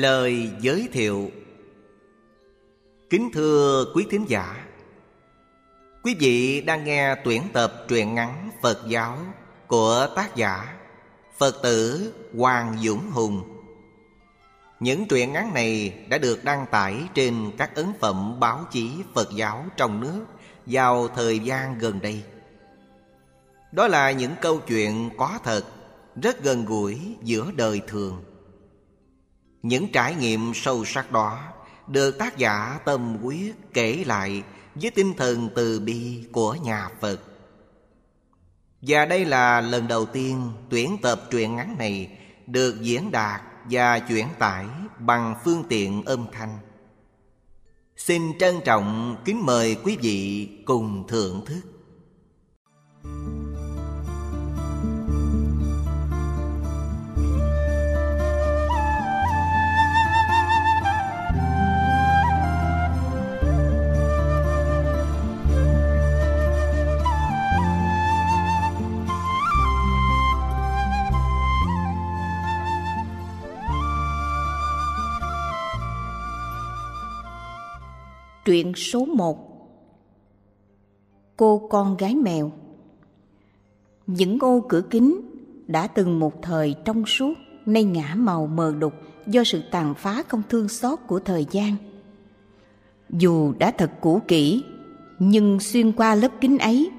Lời giới thiệu. Kính thưa quý thính giả Quý vị đang nghe tuyển tập truyện ngắn Phật giáo của tác giả Phật tử Hoàng Dũng Hùng. Những truyện ngắn này đã được đăng tải trên các ấn phẩm báo chí Phật giáo trong nước vào thời gian gần đây. Đó là những câu chuyện có thật, rất gần gũi giữa đời thường những trải nghiệm sâu sắc đó được tác giả tâm quyết kể lại với tinh thần từ bi của nhà Phật. Và đây là lần đầu tiên tuyển tập truyện ngắn này được diễn đạt và chuyển tải bằng phương tiện âm thanh. Xin trân trọng kính mời quý vị cùng thưởng thức. Truyện số 1 Cô con gái mèo Những ô cửa kính đã từng một thời trong suốt nay ngã màu mờ đục do sự tàn phá không thương xót của thời gian. Dù đã thật cũ kỹ, nhưng xuyên qua lớp kính ấy,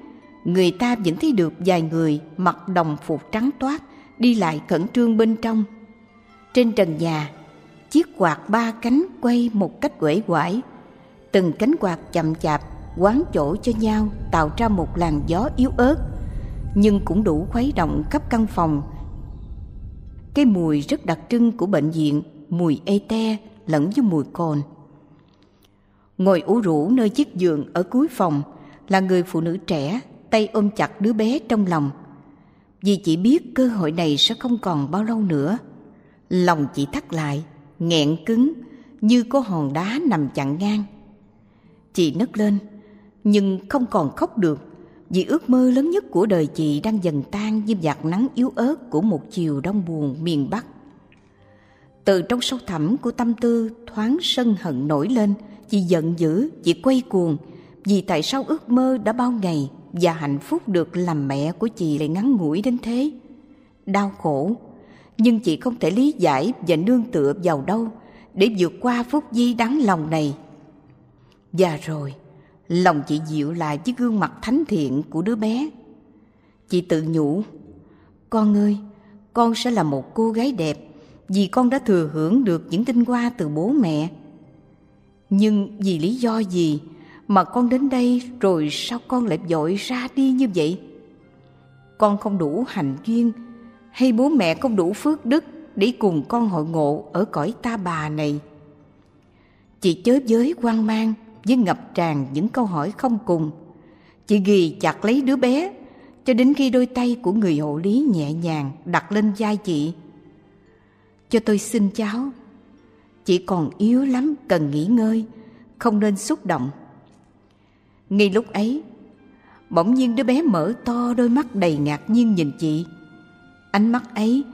người ta vẫn thấy được vài người mặc đồng phục trắng toát đi lại khẩn trương bên trong. Trên trần nhà, chiếc quạt ba cánh quay một cách quể quải từng cánh quạt chậm chạp quán chỗ cho nhau tạo ra một làn gió yếu ớt, nhưng cũng đủ khuấy động khắp căn phòng. Cái mùi rất đặc trưng của bệnh viện, mùi ê te lẫn với mùi cồn. Ngồi ủ rũ nơi chiếc giường ở cuối phòng là người phụ nữ trẻ, tay ôm chặt đứa bé trong lòng. Vì chị biết cơ hội này sẽ không còn bao lâu nữa. Lòng chị thắt lại, nghẹn cứng, như có hòn đá nằm chặn ngang. Chị nấc lên, nhưng không còn khóc được vì ước mơ lớn nhất của đời chị đang dần tan như vạt nắng yếu ớt của một chiều đông buồn miền Bắc. Từ trong sâu thẳm của tâm tư thoáng sân hận nổi lên, chị giận dữ, chị quay cuồng vì tại sao ước mơ đã bao ngày và hạnh phúc được làm mẹ của chị lại ngắn ngủi đến thế. Đau khổ, nhưng chị không thể lý giải và nương tựa vào đâu để vượt qua phút giây đáng lòng này. Và rồi, lòng chị dịu lại với gương mặt thánh thiện của đứa bé. Chị tự nhủ, con ơi, con sẽ là một cô gái đẹp vì con đã thừa hưởng được những tinh hoa từ bố mẹ. Nhưng vì lý do gì mà con đến đây rồi sao con lại dội ra đi như vậy? Con không đủ hành duyên hay bố mẹ không đủ phước đức để cùng con hội ngộ ở cõi ta bà này. Chị chớ giới quan mang với ngập tràn những câu hỏi không cùng. Chị ghi chặt lấy đứa bé cho đến khi đôi tay của người hộ lý nhẹ nhàng đặt lên vai chị. Cho tôi xin cháu. Chị còn yếu lắm, cần nghỉ ngơi, không nên xúc động. Ngay lúc ấy, bỗng nhiên đứa bé mở to đôi mắt đầy ngạc nhiên nhìn chị. Ánh mắt ấy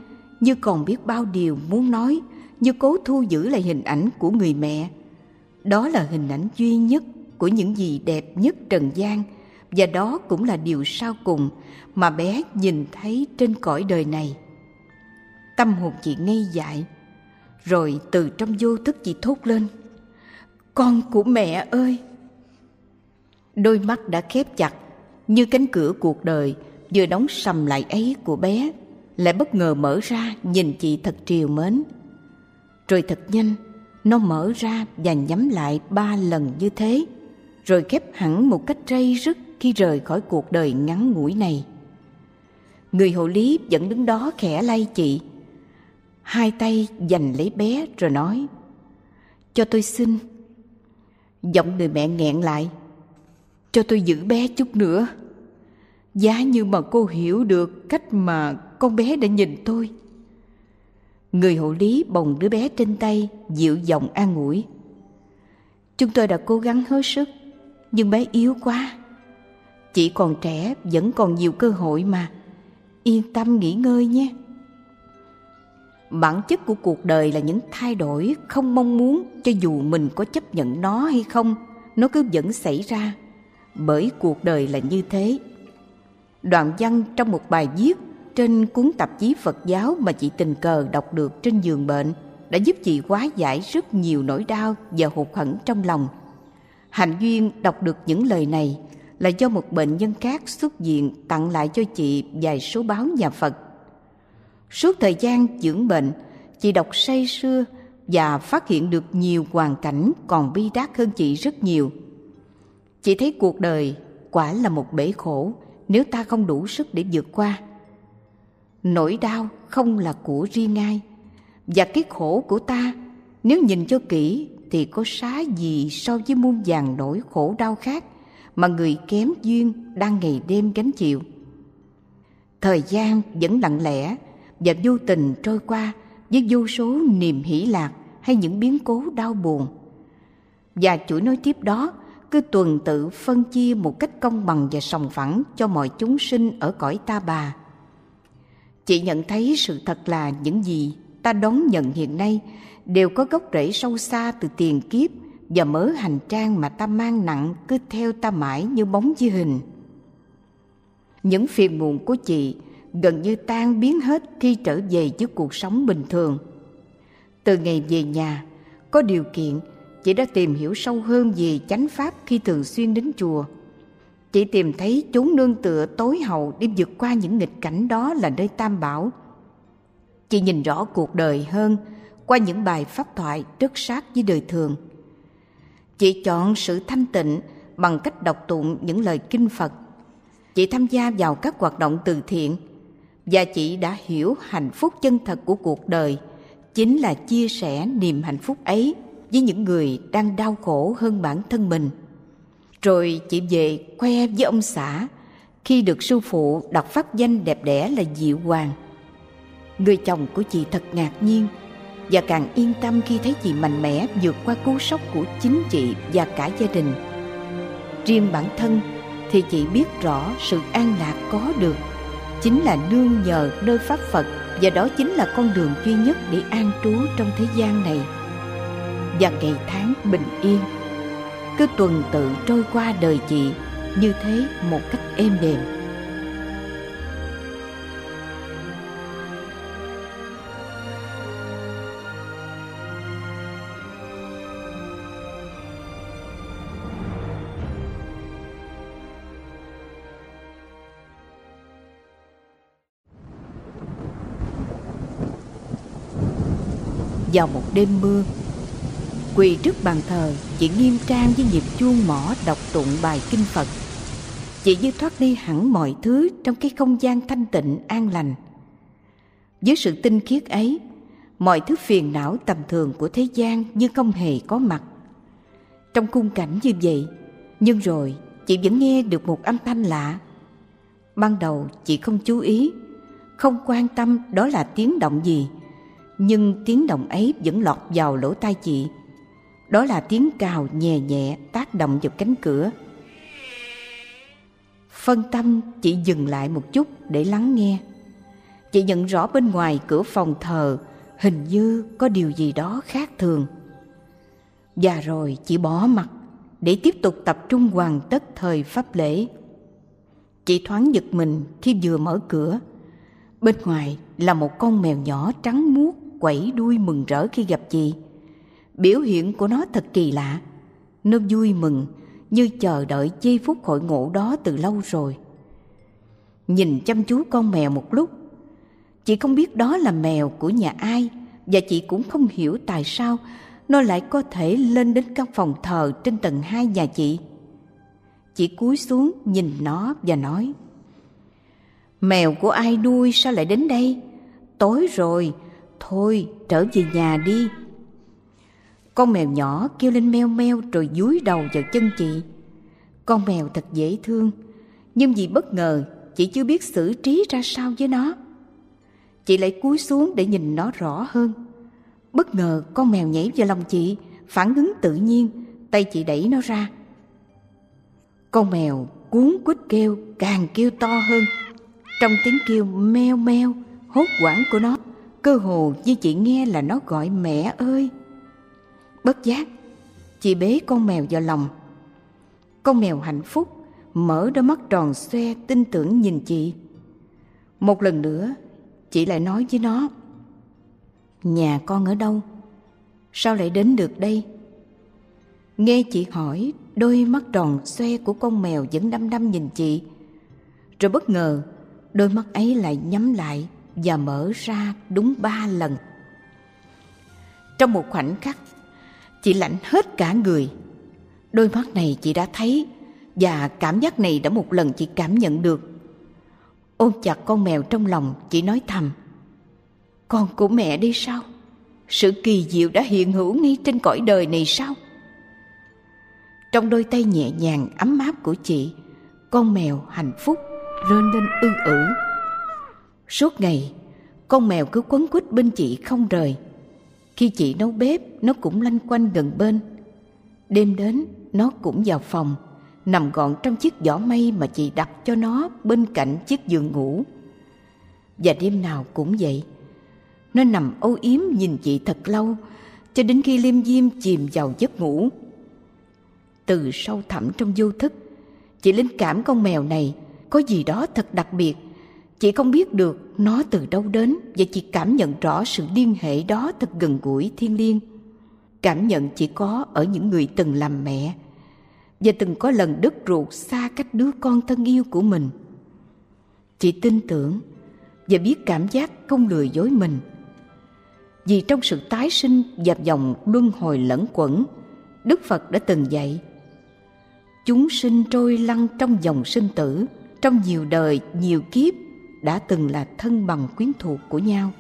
như còn biết bao điều muốn nói, như cố thu giữ lại hình ảnh của người mẹ đó là hình ảnh duy nhất của những gì đẹp nhất trần gian, và đó cũng là điều sau cùng mà bé nhìn thấy trên cõi đời này. Tâm hồn chị ngây dại, rồi từ trong vô thức chị thốt lên, con của mẹ ơi! Đôi mắt đã khép chặt, như cánh cửa cuộc đời vừa đóng sầm lại ấy của bé, lại bất ngờ mở ra nhìn chị thật triều mến. Rồi thật nhanh nó mở ra và nhắm lại ba lần như thế, rồi khép hẳn một cách rây rứt khi rời khỏi cuộc đời ngắn ngủi này. Người hộ lý vẫn đứng đó khẽ lay chị, hai tay giành lấy bé rồi nói, cho tôi xin. Giọng người mẹ nghẹn lại, cho tôi giữ bé chút nữa. Giá như mà cô hiểu được cách mà con bé đã nhìn tôi Người hộ lý bồng đứa bé trên tay, dịu giọng an ủi. Chúng tôi đã cố gắng hết sức, nhưng bé yếu quá. chỉ còn trẻ, vẫn còn nhiều cơ hội mà. Yên tâm nghỉ ngơi nhé. bản chất của cuộc đời là những thay đổi không mong muốn cho dù mình có chấp nhận nó hay không nó cứ vẫn xảy ra bởi cuộc đời là như thế đoạn văn trong một bài viết trên cuốn tạp chí phật giáo mà chị tình cờ đọc được trên giường bệnh đã giúp chị hóa giải rất nhiều nỗi đau và hụt hẫng trong lòng hạnh duyên đọc được những lời này là do một bệnh nhân khác xuất viện tặng lại cho chị vài số báo nhà phật Suốt thời gian dưỡng bệnh, chị đọc say sưa và phát hiện được nhiều hoàn cảnh còn bi đát hơn chị rất nhiều. Chị thấy cuộc đời quả là một bể khổ nếu ta không đủ sức để vượt qua. Nỗi đau không là của riêng ai, và cái khổ của ta nếu nhìn cho kỹ thì có xá gì so với muôn vàng nỗi khổ đau khác mà người kém duyên đang ngày đêm gánh chịu. Thời gian vẫn lặng lẽ và vô tình trôi qua với vô số niềm hỷ lạc hay những biến cố đau buồn. Và chuỗi nối tiếp đó cứ tuần tự phân chia một cách công bằng và sòng phẳng cho mọi chúng sinh ở cõi ta bà. Chị nhận thấy sự thật là những gì ta đón nhận hiện nay đều có gốc rễ sâu xa từ tiền kiếp và mớ hành trang mà ta mang nặng cứ theo ta mãi như bóng với hình. Những phiền muộn của chị gần như tan biến hết khi trở về với cuộc sống bình thường. Từ ngày về nhà, có điều kiện, chị đã tìm hiểu sâu hơn về chánh pháp khi thường xuyên đến chùa. Chị tìm thấy chốn nương tựa tối hậu để vượt qua những nghịch cảnh đó là nơi tam bảo. Chị nhìn rõ cuộc đời hơn, qua những bài pháp thoại rất sát với đời thường. Chị chọn sự thanh tịnh bằng cách đọc tụng những lời kinh Phật. Chị tham gia vào các hoạt động từ thiện – và chị đã hiểu hạnh phúc chân thật của cuộc đời chính là chia sẻ niềm hạnh phúc ấy với những người đang đau khổ hơn bản thân mình rồi chị về khoe với ông xã. Khi được sư phụ đặt pháp danh đẹp đẽ là diệu hoàng. Người chồng của chị thật ngạc nhiên và càng yên tâm khi thấy chị mạnh mẽ vượt qua cú sốc của chính chị và cả gia đình. Riêng bản thân thì chị biết rõ sự an lạc có được chính là nương nhờ nơi pháp Phật và đó chính là con đường duy nhất để an trú trong thế gian này. Và ngày tháng bình yên cứ tuần tự trôi qua đời chị như thế một cách êm đềm. vào một đêm mưa quỳ trước bàn thờ chị nghiêm trang với nhịp chuông mỏ đọc tụng bài kinh phật. Chị như thoát đi hẳn mọi thứ trong cái không gian thanh tịnh, an lành. Với sự tinh khiết ấy, mọi thứ phiền não tầm thường của thế gian như không hề có mặt. Trong khung cảnh như vậy, nhưng rồi chị vẫn nghe được một âm thanh lạ. Ban đầu chị không chú ý, không quan tâm đó là tiếng động gì, nhưng tiếng động ấy vẫn lọt vào lỗ tai chị. Đó là tiếng cào nhẹ nhẹ tác động vào cánh cửa. Phân tâm, chị dừng lại một chút để lắng nghe. Chị nhận rõ bên ngoài cửa phòng thờ, hình như có điều gì đó khác thường. Và rồi chị bỏ mặt để tiếp tục tập trung hoàn tất thời pháp lễ. Chị thoáng giật mình khi vừa mở cửa. Bên ngoài là một con mèo nhỏ trắng muốt quẩy đuôi mừng rỡ khi gặp chị. Biểu hiện của nó thật kỳ lạ. Nó vui mừng như chờ đợi giây phút hội ngộ đó từ lâu rồi. Nhìn chăm chú con mèo một lúc, chị không biết đó là mèo của nhà ai và chị cũng không hiểu tại sao nó lại có thể lên đến căn phòng thờ trên tầng hai nhà chị. Chị cúi xuống nhìn nó và nói Mèo của ai nuôi sao lại đến đây? Tối rồi, Thôi trở về nhà đi con mèo nhỏ kêu lên meo meo rồi dúi đầu vào chân chị. Con mèo thật dễ thương, Nhưng vì bất ngờ, chị chưa biết xử trí ra sao với nó. Chị lại cúi xuống để nhìn nó rõ hơn. Bất ngờ con mèo nhảy vào lòng chị, Phản ứng tự nhiên, Tay chị đẩy nó ra. Con mèo cuốn quýt kêu, càng kêu to hơn. Trong tiếng kêu meo meo, hốt quảng của nó, cơ hồ như chị nghe là nó gọi mẹ ơi bất giác. Chị bế con mèo vào lòng. Con mèo hạnh phúc, mở đôi mắt tròn xoe, tin tưởng nhìn chị. Một lần nữa, chị lại nói với nó, nhà con ở đâu? Sao lại đến được đây? Nghe chị hỏi, đôi mắt tròn xoe của con mèo vẫn đăm đăm nhìn chị. Rồi bất ngờ, đôi mắt ấy lại nhắm lại và mở ra đúng ba lần. Trong một khoảnh khắc chị lạnh hết cả người. Đôi mắt này chị đã thấy, và cảm giác này đã một lần chị cảm nhận được. Ôm chặt con mèo trong lòng, chị nói thầm, con của mẹ đi sao? Sự kỳ diệu đã hiện hữu ngay trên cõi đời này sao? Trong đôi tay nhẹ nhàng, ấm áp của chị, con mèo hạnh phúc rên lên ư ử. Suốt ngày, con mèo cứ quấn quýt bên chị không rời khi chị nấu bếp, nó cũng lanh quanh gần bên. Đêm đến, nó cũng vào phòng, nằm gọn trong chiếc giỏ mây mà chị đặt cho nó bên cạnh chiếc giường ngủ. Và đêm nào cũng vậy, nó nằm âu yếm nhìn chị thật lâu, cho đến khi liêm diêm chìm vào giấc ngủ. Từ sâu thẳm trong vô thức, chị linh cảm con mèo này có gì đó thật đặc biệt chị không biết được nó từ đâu đến và chị cảm nhận rõ sự liên hệ đó thật gần gũi thiên liêng. Cảm nhận chỉ có ở những người từng làm mẹ và từng có lần đứt ruột xa cách đứa con thân yêu của mình. Chị tin tưởng và biết cảm giác không lừa dối mình. Vì trong sự tái sinh và dòng luân hồi lẫn quẩn, đức phật đã từng dạy, chúng sinh trôi lăn trong dòng sinh tử, trong nhiều đời nhiều kiếp đã từng là thân bằng quyến thuộc của nhau.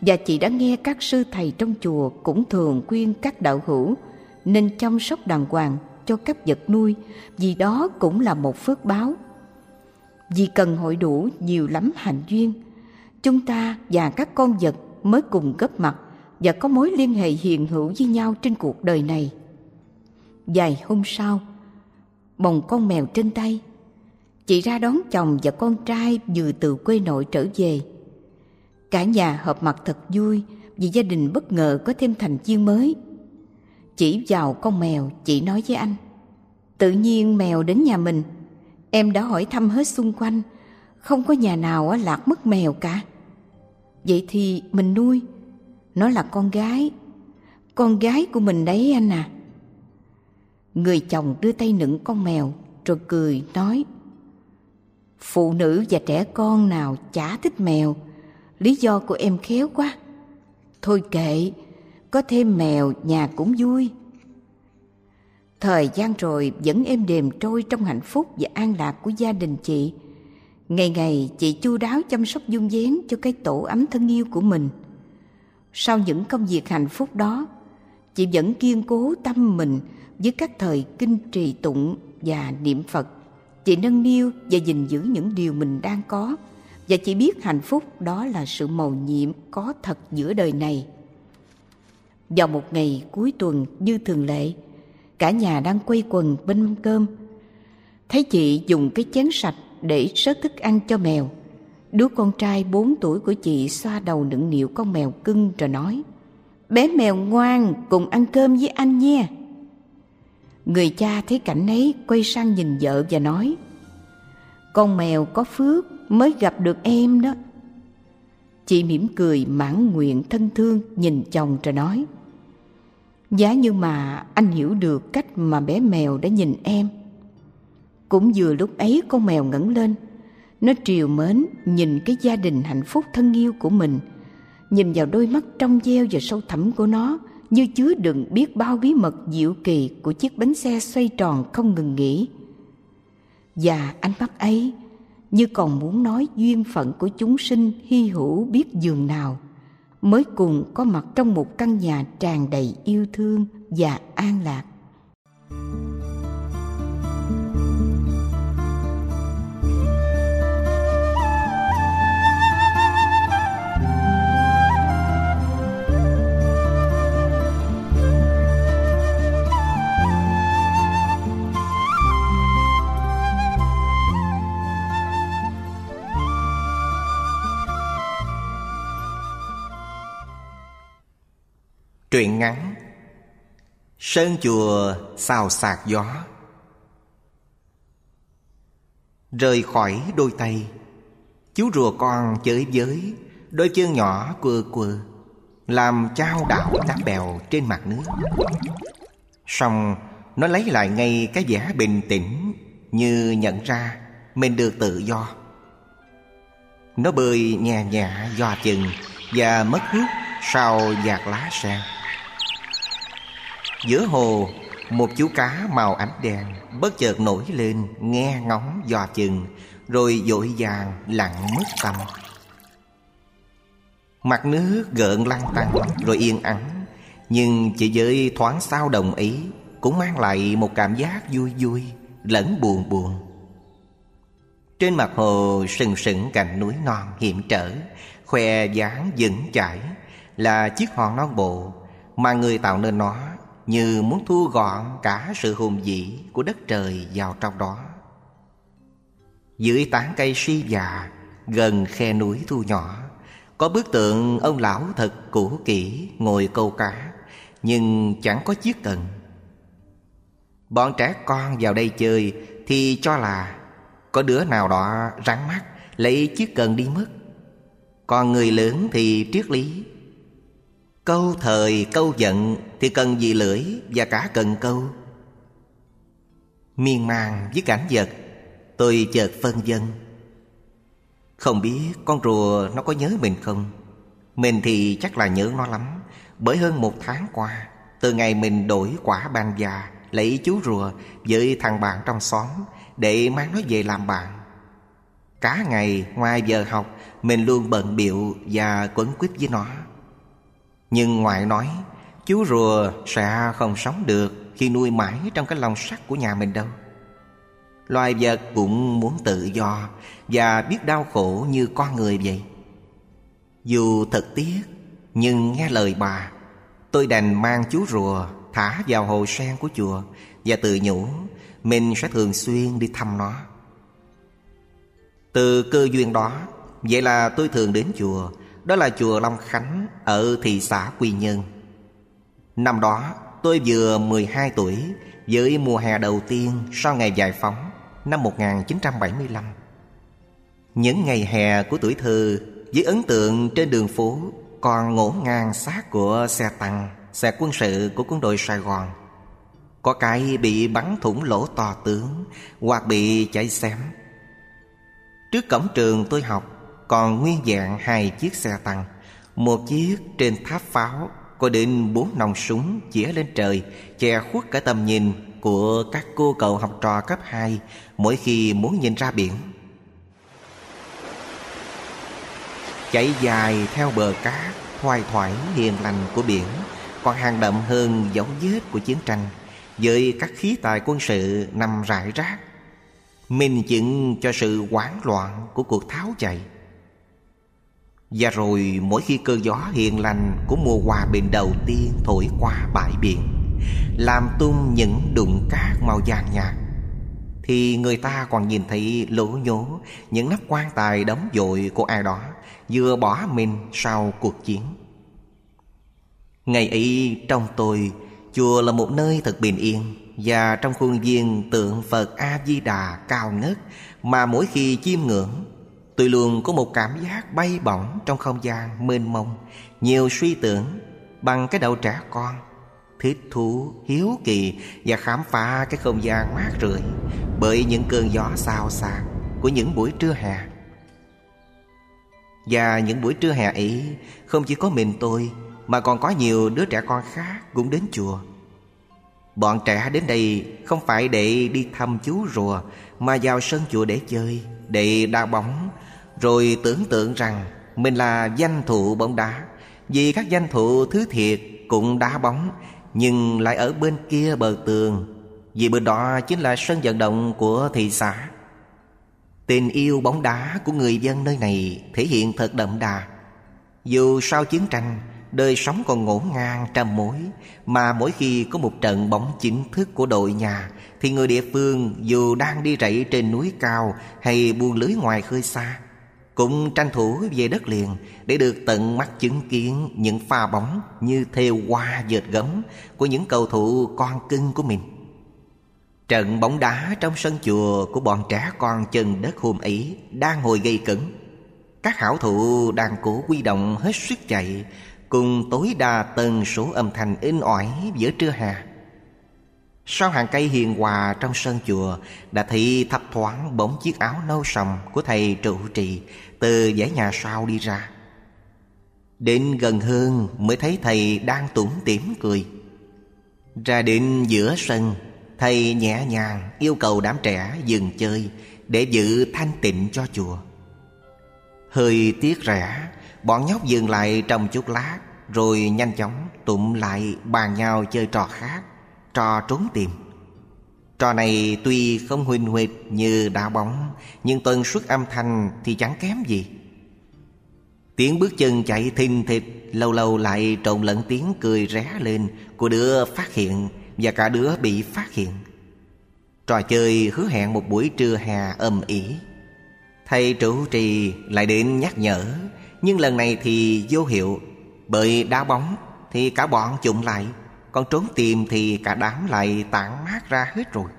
Và chị đã nghe các sư thầy trong chùa cũng thường khuyên các đạo hữu nên chăm sóc đàng hoàng cho các vật nuôi, vì đó cũng là một phước báo. Vì cần hội đủ nhiều lắm hạnh duyên, chúng ta và các con vật mới cùng góp mặt và có mối liên hệ hiền hữu với nhau trên cuộc đời này. Vài hôm sau, bồng con mèo trên tay chị ra đón chồng và con trai vừa từ quê nội trở về. Cả nhà họp mặt thật vui vì gia đình bất ngờ có thêm thành viên mới. Chỉ vào con mèo, chị nói với anh, tự nhiên mèo đến nhà mình. Em đã hỏi thăm hết xung quanh, không có nhà nào lạc mất mèo cả. Vậy thì mình nuôi. Nó là con gái. Con gái của mình đấy anh à. Người chồng đưa tay nựng con mèo, rồi cười, nói phụ nữ và trẻ con nào chả thích mèo. Lý do của em khéo quá. Thôi kệ, có thêm mèo, nhà cũng vui. Thời gian rồi vẫn êm đềm trôi trong hạnh phúc và an lạc của gia đình chị. Ngày ngày chị chu đáo chăm sóc dung dén cho cái tổ ấm thân yêu của mình. Sau những công việc hạnh phúc đó, chị vẫn kiên cố tâm mình với các thời kinh trì tụng và niệm phật chị nâng niu và gìn giữ những điều mình đang có. Và chị biết hạnh phúc đó là sự mầu nhiệm có thật giữa đời này. Vào một ngày cuối tuần như thường lệ, cả nhà đang quây quần bên mâm cơm. Thấy chị dùng cái chén sạch để sớt thức ăn cho mèo. Đứa con trai bốn tuổi của chị xoa đầu nựng nịu con mèo cưng rồi nói, bé mèo ngoan cùng ăn cơm với anh nha người cha thấy cảnh ấy quay sang nhìn vợ và nói, con mèo có phước mới gặp được em đó. Chị mỉm cười mãn nguyện thân thương nhìn chồng rồi nói, giá như mà anh hiểu được cách mà bé mèo đã nhìn em. Cũng vừa lúc ấy con mèo ngẩng lên, nó triều mến nhìn cái gia đình hạnh phúc thân yêu của mình, nhìn vào đôi mắt trong veo và sâu thẳm của nó như chứa đựng biết bao bí mật diệu kỳ của chiếc bánh xe xoay tròn không ngừng nghỉ. Và ánh mắt ấy như còn muốn nói duyên phận của chúng sinh hy hữu biết giường nào, mới cùng có mặt trong một căn nhà tràn đầy yêu thương và an lạc. Truyện ngắn Sơn chùa xào sạc gió. Rời khỏi đôi tay, Chú rùa con chơi với Đôi chân nhỏ quơ quơ Làm trao đảo đám bèo trên mặt nước. Xong, nó lấy lại ngay cái vẻ bình tĩnh Như nhận ra mình được tự do. Nó bơi nhẹ nhẹ do chừng Và mất hút sau giạt lá sen. Giữa hồ, Một chú cá màu ánh đen Bất chợt nổi lên, Nghe ngóng dò chừng, Rồi dội vàng lặng mất tâm. Mặt nước gợn lăn tăng Rồi yên ắng, Nhưng chỉ với thoáng sao đồng ý Cũng mang lại một cảm giác vui vui, Lẫn buồn buồn. Trên mặt hồ sừng sững cạnh núi non hiểm trở, Khoe dáng vững chãi Là chiếc hòn non bộ Mà người tạo nên nó như muốn thu gọn cả sự hùng vĩ Của đất trời vào trong đó. Dưới tán cây suy già Gần khe núi thu nhỏ, có bức tượng ông lão thật cũ kỹ ngồi câu cá, Nhưng chẳng có chiếc cần Bọn trẻ con vào đây chơi Thì cho là Có đứa nào đó rắn mắt Lấy chiếc cần đi mất. Còn người lớn thì triết lý Câu thời, câu giận Thì cần gì lưỡi và cả cần câu. Miên man với cảnh vật, Tôi chợt phân dân không biết con rùa nó có nhớ mình không? Mình thì chắc là nhớ nó lắm, Bởi hơn một tháng qua, Từ ngày mình đổi quả ban già, Lấy chú rùa với thằng bạn trong xóm Để mang nó về làm bạn. Cả ngày ngoài giờ học, Mình luôn bận biệu và quấn quýt với nó. Nhưng ngoại nói, Chú rùa sẽ không sống được Khi nuôi mãi trong cái lòng sắt của nhà mình đâu. Loài vật cũng muốn tự do Và biết đau khổ như con người vậy. Dù thật tiếc, Nhưng nghe lời bà, Tôi đành mang chú rùa Thả vào hồ sen của chùa Và tự nhủ Mình sẽ thường xuyên đi thăm nó. Từ cơ duyên đó, Vậy là tôi thường đến chùa đó là chùa Long Khánh Ở thị xã Quy Nhơn. Năm đó, tôi vừa 12 tuổi, Với mùa hè đầu tiên Sau ngày giải phóng năm 1975 Những ngày hè của tuổi thơ, Với ấn tượng trên đường phố, Còn ngổn ngang xác của xe tăng, Xe quân sự của quân đội Sài Gòn. Có cái bị bắn thủng lỗ to tướng, Hoặc bị cháy xém. Trước cổng trường tôi học còn nguyên dạng hai chiếc xe tăng Một chiếc trên tháp pháo Có đến bốn nòng súng chĩa lên trời, Che khuất cả tầm nhìn của các cô cậu học trò cấp 2 mỗi khi muốn nhìn ra biển. Chạy dài theo bờ cát thoai thoải hiền lành của biển, còn hàng đậm hơn dấu vết của chiến tranh, với các khí tài quân sự nằm rải rác, minh chứng cho sự hoảng loạn của cuộc tháo chạy và rồi mỗi khi cơn gió hiền lành của mùa hòa bình đầu tiên thổi qua bãi biển, làm tung những đụng cát màu vàng nhạt, thì người ta còn nhìn thấy lỗ nhố những nắp quan tài đóng dội của ai đó vừa bỏ mình sau cuộc chiến. Ngày ấy trong tôi, chùa là một nơi thật bình yên, và trong khuôn viên tượng phật a di đà cao ngất mà mỗi khi chiêm ngưỡng tôi luôn có một cảm giác bay bổng trong không gian mênh mông nhiều suy tưởng bằng cái đầu trẻ con thích thú, hiếu kỳ và khám phá cái không gian mát rượi bởi những cơn gió xào xạc của những buổi trưa hè. Và những buổi trưa hè ấy không chỉ có mình tôi mà còn có nhiều đứa trẻ con khác cũng đến chùa. Bọn trẻ đến đây không phải để đi thăm chú rùa mà vào sân chùa để chơi, để đá bóng, rồi tưởng tượng rằng mình là danh thụ bóng đá. Vì các danh thụ thứ thiệt cũng đá bóng, nhưng lại ở bên kia bờ tường. Vì bên đó chính là sân vận động của thị xã. Tình yêu bóng đá của người dân nơi này thể hiện thật đậm đà. Dù sau chiến tranh, Đời sống còn ngổn ngang trăm mối, Mà mỗi khi có một trận bóng chính thức của đội nhà, Thì người địa phương dù đang đi rẫy trên núi cao Hay buông lưới ngoài khơi xa cũng tranh thủ về đất liền Để được tận mắt chứng kiến những pha bóng Như thêu hoa dệt gấm Của những cầu thủ con cưng của mình Trận bóng đá trong sân chùa của bọn trẻ con chân đất hôm ấy đang hồi gây cứng. Các hảo thủ đang cố quy động hết sức chạy, cùng tối đa tần số âm thanh in ỏi giữa trưa hè Sau hàng cây hiền hòa trong sân chùa, đã thị thấp thoáng bóng chiếc áo nâu sầm của thầy trụ trì từ dãy nhà sau đi ra. Đến gần hơn mới thấy thầy đang tủm tỉm cười. Ra đến giữa sân, Thầy nhẹ nhàng yêu cầu đám trẻ dừng chơi Để giữ thanh tịnh cho chùa Hơi tiếc rẻ, Bọn nhóc dừng lại trong chút lát, Rồi nhanh chóng tụm lại bàn nhau chơi trò khác, Trò trốn tìm Trò này tuy không huỳnh huỵch như đá bóng, Nhưng tần suất âm thanh thì chẳng kém gì. Tiếng bước chân chạy thình thịch, Lâu lâu lại trộn lẫn tiếng cười ré lên Của đứa phát hiện và cả đứa bị phát hiện. Trò chơi hứa hẹn một buổi trưa hè âm ỉ Thầy trụ trì lại đến nhắc nhở, Nhưng lần này thì vô hiệu, Bởi đá bóng thì cả bọn chụm lại. Còn trốn tìm thì cả đám lại tản mát ra hết rồi.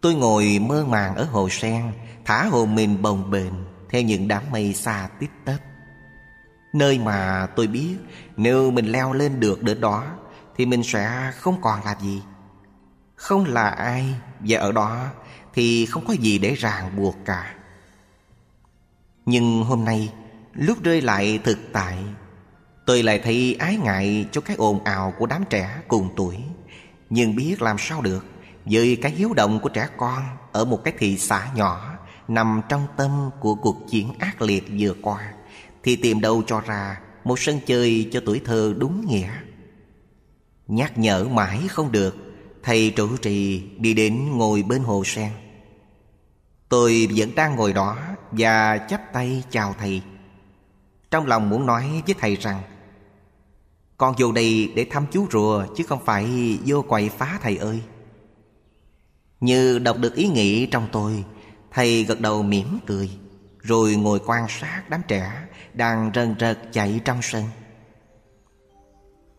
Tôi ngồi mơ màng ở hồ sen, Thả hồn mình bồng bềnh Theo những đám mây xa tít tấp Nơi mà tôi biết Nếu mình leo lên được đến đó thì mình sẽ không còn là gì. Không là ai Và ở đó thì không có gì để ràng buộc cả. Nhưng hôm nay, Lúc rơi lại thực tại Tôi lại thấy ái ngại cho cái ồn ào của đám trẻ cùng tuổi. Nhưng biết làm sao được, Với cái hiếu động của trẻ con Ở một cái thị xã nhỏ Nằm trong tâm của cuộc chiến ác liệt vừa qua, Thì tìm đâu cho ra Một sân chơi cho tuổi thơ đúng nghĩa. Nhắc nhở mãi không được, Thầy trụ trì đi đến ngồi bên hồ sen. Tôi vẫn đang ngồi đó Và chắp tay chào thầy. Trong lòng muốn nói với thầy rằng con vô đây để thăm chú rùa Chứ không phải vô quậy phá thầy ơi. Như đọc được ý nghĩ trong tôi Thầy gật đầu mỉm cười Rồi ngồi quan sát đám trẻ Đang rần rật chạy trong sân.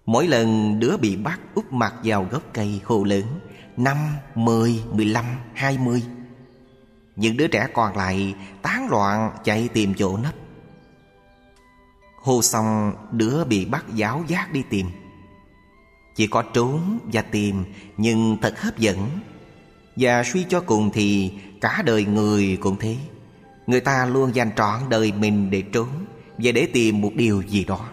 Mỗi lần đứa bị bắt úp mặt vào gốc cây hồ lớn Năm, mười, mười lăm, hai mươi Những đứa trẻ còn lại tán loạn chạy tìm chỗ nấp. Hô xong, đứa bị bắt giáo giác đi tìm. Chỉ có trốn và tìm, nhưng thật hấp dẫn. Và suy cho cùng thì cả đời người cũng thế. Người ta luôn dành trọn đời mình để trốn Và để tìm một điều gì đó.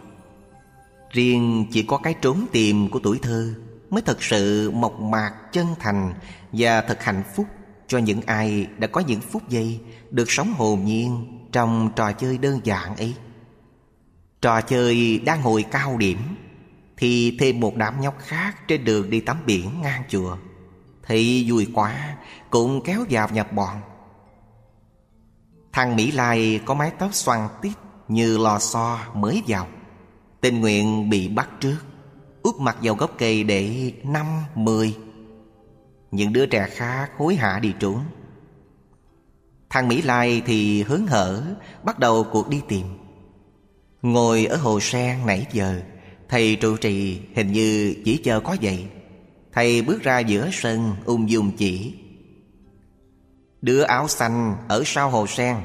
Riêng chỉ có cái trốn tìm của tuổi thơ Mới thật sự mộc mạc, chân thành Và thật hạnh phúc cho những ai đã có những phút giây Được sống hồn nhiên trong trò chơi đơn giản ấy. Trò chơi đang hồi cao điểm Thì thêm một đám nhóc khác trên đường đi tắm biển ngang chùa. Thì vui quá cũng kéo vào nhập bọn. Thằng Mỹ Lai có mái tóc xoăn tít như lò xo mới vào. Tình nguyện bị bắt trước Úp mặt vào gốc cây để năm, mười. Những đứa trẻ khác hối hả đi trốn. Thằng Mỹ Lai thì hớn hở Bắt đầu cuộc đi tìm. Ngồi ở hồ sen nãy giờ, Thầy trụ trì hình như chỉ chờ có vậy. Thầy bước ra giữa sân, ung dung chỉ. Đứa áo xanh ở sau hồ sen,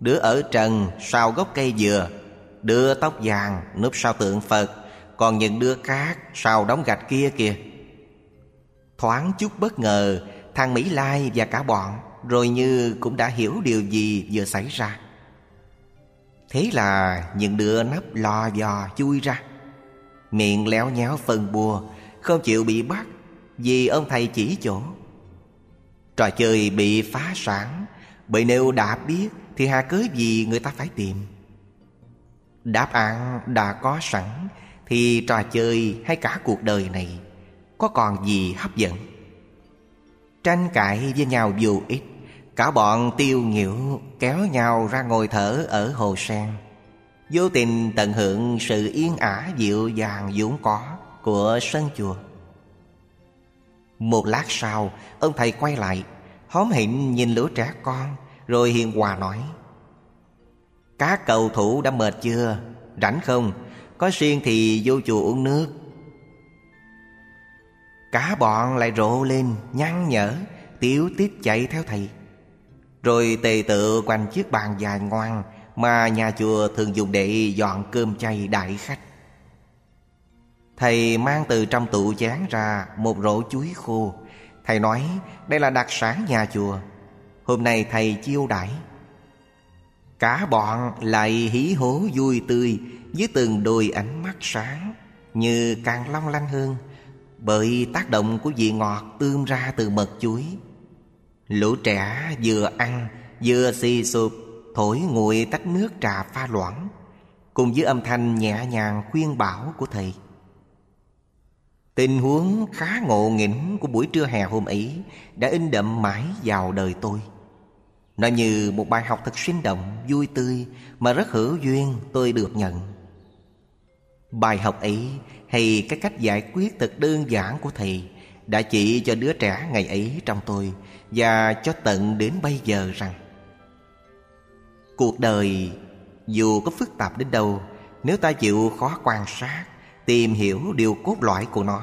Đứa ở trần sau gốc cây dừa, Đứa tóc vàng núp sau tượng Phật, Còn những đứa khác sau đống gạch kia kìa. Thoáng chút bất ngờ Thằng Mỹ Lai và cả bọn Rồi như cũng đã hiểu điều gì vừa xảy ra. Thế là những đứa nắp lò dò chui ra. Miệng léo nhéo phân bùa Không chịu bị bắt Vì ông thầy chỉ chỗ. Trò chơi bị phá sản, Bởi nếu đã biết Thì hà cớ gì người ta phải tìm? Đáp án đã có sẵn Thì trò chơi hay cả cuộc đời này Có còn gì hấp dẫn? Tranh cãi với nhau dù ít Cả bọn tiêu nhiễu kéo nhau ra ngồi thở ở hồ sen Vô tình tận hưởng sự yên ả dịu dàng vốn có của sân chùa Một lát sau, ông thầy quay lại, Hóm hỉnh nhìn lũ trẻ con, Rồi Hiền Hòa nói Các cầu thủ đã mệt chưa? Rảnh không? Có riêng thì vô chùa uống nước Cả bọn lại rộ lên, nhăn nhở Tiểu tiết chạy theo thầy rồi tề tự quanh chiếc bàn dài ngoan Mà nhà chùa thường dùng để dọn cơm chay đại khách. Thầy mang từ trong tủ chén ra một rổ chuối khô. Thầy nói, đây là đặc sản nhà chùa. Hôm nay thầy chiêu đãi. Cả bọn lại hí hố vui tươi Với từng đôi ánh mắt sáng Như càng long lanh hơn Bởi tác động của vị ngọt tươm ra từ mật chuối. Lũ trẻ vừa ăn vừa xì sụp Thổi nguội tách nước trà pha loãng Cùng với âm thanh nhẹ nhàng khuyên bảo của thầy. Tình huống khá ngộ nghĩnh của buổi trưa hè hôm ấy Đã in đậm mãi vào đời tôi. Nó như một bài học thật sinh động, vui tươi Mà rất hữu duyên tôi được nhận. Bài học ấy hay cái cách giải quyết thật đơn giản của thầy Đã chỉ cho đứa trẻ ngày ấy trong tôi và cho tận đến bây giờ rằng, Cuộc đời dù có phức tạp đến đâu, Nếu ta chịu khó quan sát, tìm hiểu điều cốt lõi của nó,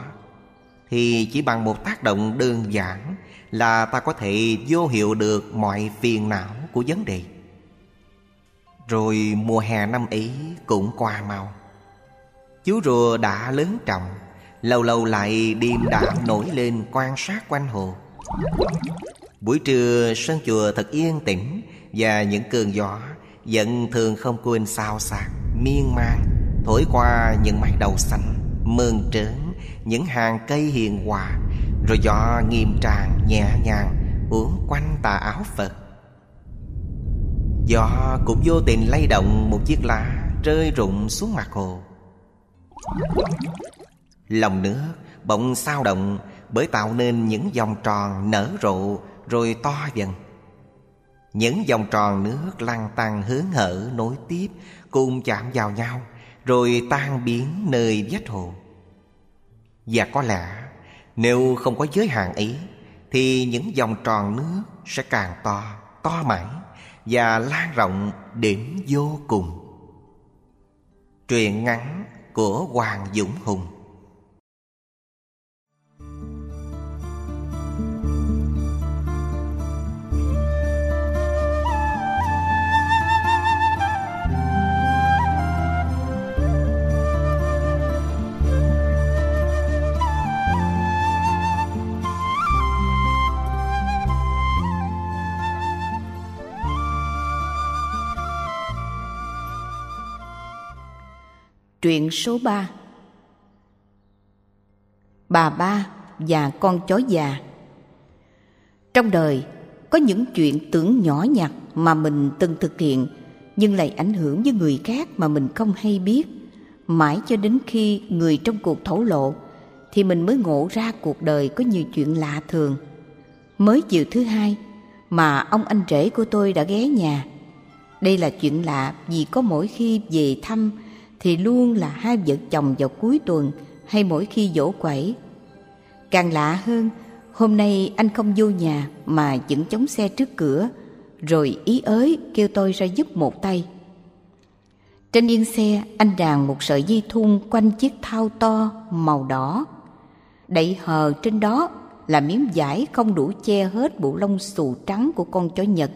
thì chỉ bằng một tác động đơn giản là ta có thể vô hiệu được mọi phiền não của vấn đề. Rồi mùa hè năm ấy cũng qua mau. Chú rùa đã lớn trọng, lâu lâu lại điềm đạm nổi lên quan sát quanh hồ buổi trưa, sân chùa thật yên tĩnh và những cơn gió vẫn thường không quên sao sạc miên man, thổi qua những mái đầu xanh, mơn trớn, những hàng cây hiền hòa. Rồi gió nghiêm tràng nhẹ nhàng, uốn quanh tà áo phật. Gió cũng vô tình lay động một chiếc lá rơi rụng xuống mặt hồ. Lòng nước bỗng sao động bởi tạo nên những vòng tròn nở rộ rồi to dần. Những vòng tròn nước lăn tăng hướng hở nối tiếp cùng chạm vào nhau, rồi tan biến nơi vách hồ. Và có lẽ, nếu không có giới hạn ấy, thì những vòng tròn nước sẽ càng to to mãi và lan rộng đến vô cùng. Truyện ngắn của hoàng dũng hùng Truyện số 3 Bà ba và con chó già. Trong đời, có những chuyện tưởng nhỏ nhặt mà mình từng thực hiện, nhưng lại ảnh hưởng với người khác mà mình không hay biết. Mãi cho đến khi người trong cuộc thổ lộ, thì mình mới ngộ ra cuộc đời có nhiều chuyện lạ thường. Mới chiều thứ hai, mà ông anh rể của tôi đã ghé nhà. Đây là chuyện lạ vì có mỗi khi về thăm thì luôn là hai vợ chồng vào cuối tuần hay mỗi khi dỗ quẩy. Càng lạ hơn, hôm nay anh không vô nhà mà vẫn chống xe trước cửa, rồi ý ới kêu tôi ra giúp một tay. Trên yên xe, anh đàn một sợi dây thun quanh chiếc thao to màu đỏ. Đậy hờ trên đó là miếng vải không đủ che hết bộ lông xù trắng của con chó Nhật.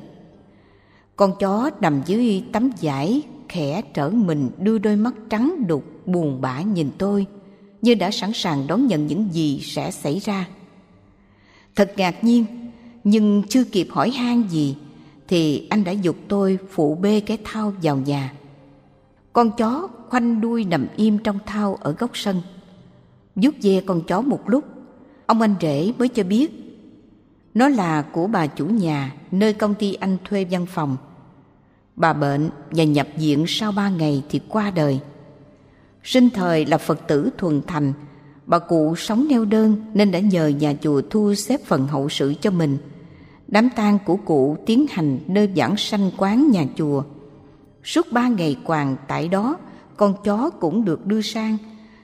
Con chó nằm dưới tấm vải khẽ trở mình, đưa đôi mắt trắng đục, buồn bã nhìn tôi, như đã sẵn sàng đón nhận những gì sẽ xảy ra. Thật ngạc nhiên, nhưng chưa kịp hỏi han gì, thì anh đã dục tôi phụ bê cái thao vào nhà. Con chó khoanh đuôi nằm im trong thao ở góc sân. Vuốt ve con chó một lúc, ông anh rể mới cho biết, nó là của bà chủ nhà, nơi công ty anh thuê văn phòng. Bà bệnh và nhập viện sau ba ngày thì qua đời. Sinh thời là Phật tử thuần thành, bà cụ sống neo đơn nên đã nhờ nhà chùa thu xếp phần hậu sự cho mình. Đám tang của cụ tiến hành nơi giảng sanh quán nhà chùa. Suốt ba ngày quàng tại đó, con chó cũng được đưa sang.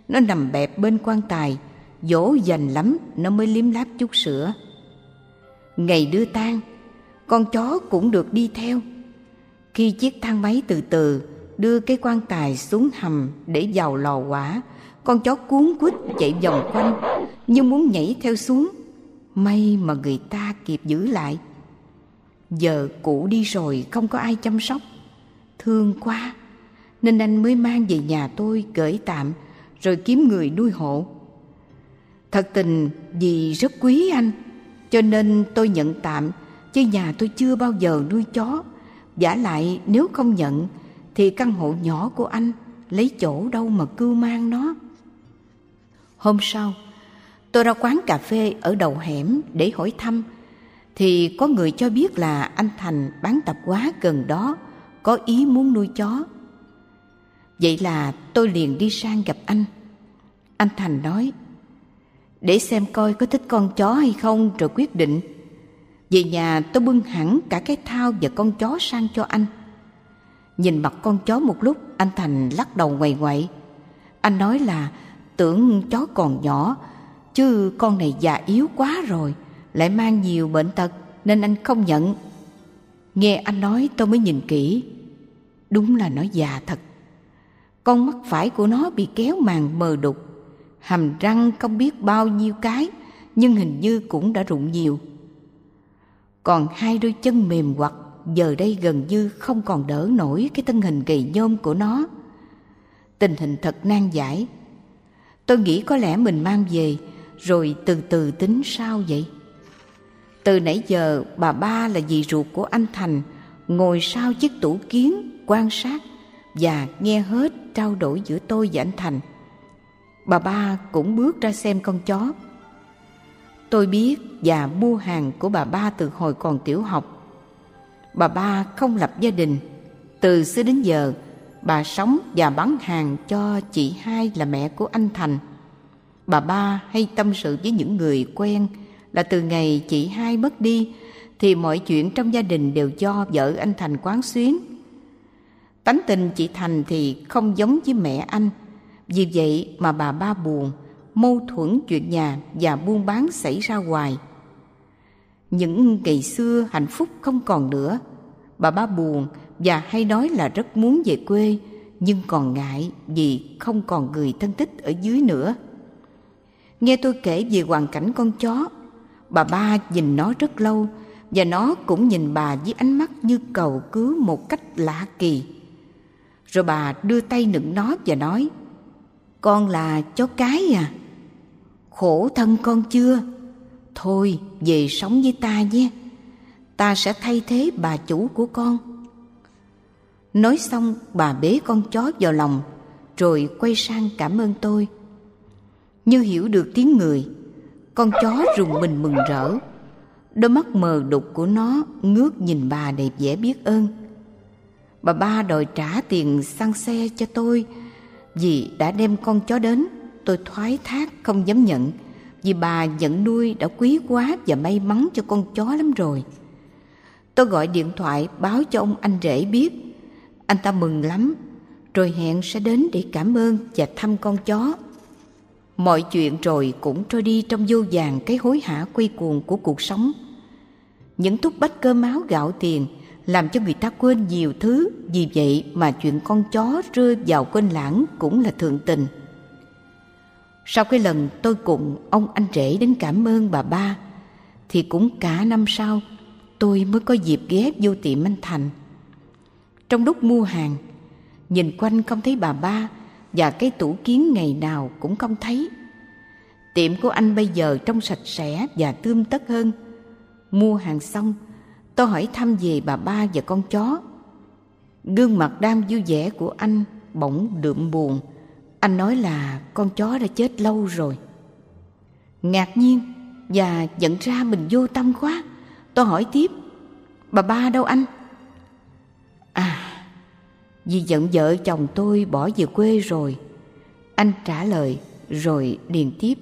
Nó nằm bẹp bên quan tài, dỗ dành lắm nó mới liếm láp chút sữa. Ngày đưa tang, con chó cũng được đi theo. Khi chiếc thang máy từ từ đưa cái quan tài xuống hầm để vào lò quả, con chó cuốn quýt chạy vòng quanh như muốn nhảy theo xuống. May mà người ta kịp giữ lại. Giờ cụ đi rồi không có ai chăm sóc. Thương quá, nên anh mới mang về nhà tôi gửi tạm rồi kiếm người nuôi hộ. Thật tình vì rất quý anh, cho nên tôi nhận tạm, chứ nhà tôi chưa bao giờ nuôi chó. Giả lại nếu không nhận thì căn hộ nhỏ của anh lấy chỗ đâu mà cưu mang nó. Hôm sau, tôi ra quán cà phê ở đầu hẻm để hỏi thăm thì có người cho biết là anh Thành bán tập quá gần đó có ý muốn nuôi chó. Vậy là tôi liền đi sang gặp anh. Anh Thành nói, để xem coi có thích con chó hay không rồi quyết định. Về nhà tôi bưng hẳn cả cái thao và con chó sang cho anh. Nhìn mặt con chó một lúc, anh Thành lắc đầu ngoầy ngoậy. Anh nói là tưởng chó còn nhỏ, chứ con này già yếu quá rồi, lại mang nhiều bệnh tật nên anh không nhận. Nghe anh nói tôi mới nhìn kỹ. Đúng là nó già thật. Con mắt phải của nó bị kéo màng mờ đục, hàm răng không biết bao nhiêu cái, nhưng hình như cũng đã rụng nhiều. Còn hai đôi chân mềm hoặc giờ đây gần như không còn đỡ nổi cái thân hình gầy nhôm của nó. Tình hình thật nan giải. Tôi nghĩ có lẽ mình mang về, rồi từ từ tính sao vậy? Từ nãy giờ bà ba là dì ruột của anh Thành, ngồi sau chiếc tủ kiến, quan sát và nghe hết trao đổi giữa tôi và anh Thành. Bà ba cũng bước ra xem con chó. Tôi biết và mua hàng của bà ba từ hồi còn tiểu học Bà ba không lập gia đình. Từ xưa đến giờ, bà sống và bán hàng cho chị hai là mẹ của anh Thành. Bà ba hay tâm sự với những người quen là từ ngày chị hai mất đi thì mọi chuyện trong gia đình đều do vợ anh Thành quán xuyến. Tánh tình chị Thành thì không giống với mẹ anh. Vì vậy mà bà ba buồn, mâu thuẫn chuyện nhà và buôn bán xảy ra hoài. Những ngày xưa hạnh phúc không còn nữa. Bà ba buồn và hay nói là rất muốn về quê nhưng còn ngại vì không còn người thân thích ở dưới nữa. Nghe tôi kể về hoàn cảnh con chó, bà ba nhìn nó rất lâu và nó cũng nhìn bà với ánh mắt như cầu cứu một cách lạ kỳ. Rồi bà đưa tay nựng nó và nói Con là chó cái à? Khổ thân con chưa? Thôi, về sống với ta nhé. Ta sẽ thay thế bà chủ của con. Nói xong, bà bế con chó vào lòng, Rồi quay sang cảm ơn tôi. Như hiểu được tiếng người, Con chó rùng mình mừng rỡ. Đôi mắt mờ đục của nó ngước nhìn bà đầy vẻ biết ơn. Bà ba đòi trả tiền xăng xe cho tôi Vì đã đem con chó đến. Tôi thoái thác không dám nhận vì bà nhận nuôi đã quý quá và may mắn cho con chó lắm rồi. Tôi gọi điện thoại báo cho ông anh rể biết. Anh ta mừng lắm, rồi hẹn sẽ đến để cảm ơn và thăm con chó. Mọi chuyện rồi cũng trôi đi trong vô vàng cái hối hả quay cuồng của cuộc sống. Những thúc bách cơm áo gạo tiền làm cho người ta quên nhiều thứ, vì vậy mà chuyện con chó rơi vào quên lãng cũng là thường tình. Sau cái lần tôi cùng ông anh rể đến cảm ơn bà ba, Thì cũng cả năm sau, tôi mới có dịp ghé vô tiệm anh Thành. Trong lúc mua hàng, Nhìn quanh không thấy bà ba Và cái tủ kiến ngày nào cũng không thấy. Tiệm của anh bây giờ trông sạch sẽ và tươm tất hơn. Mua hàng xong, Tôi hỏi thăm về bà ba và con chó. Gương mặt đang vui vẻ của anh bỗng đượm buồn anh nói là con chó đã chết lâu rồi. Ngạc nhiên và nhận ra mình vô tâm quá. Tôi hỏi tiếp, bà ba đâu anh? À, vì giận vợ chồng tôi bỏ về quê rồi. Anh trả lời rồi điền tiếp.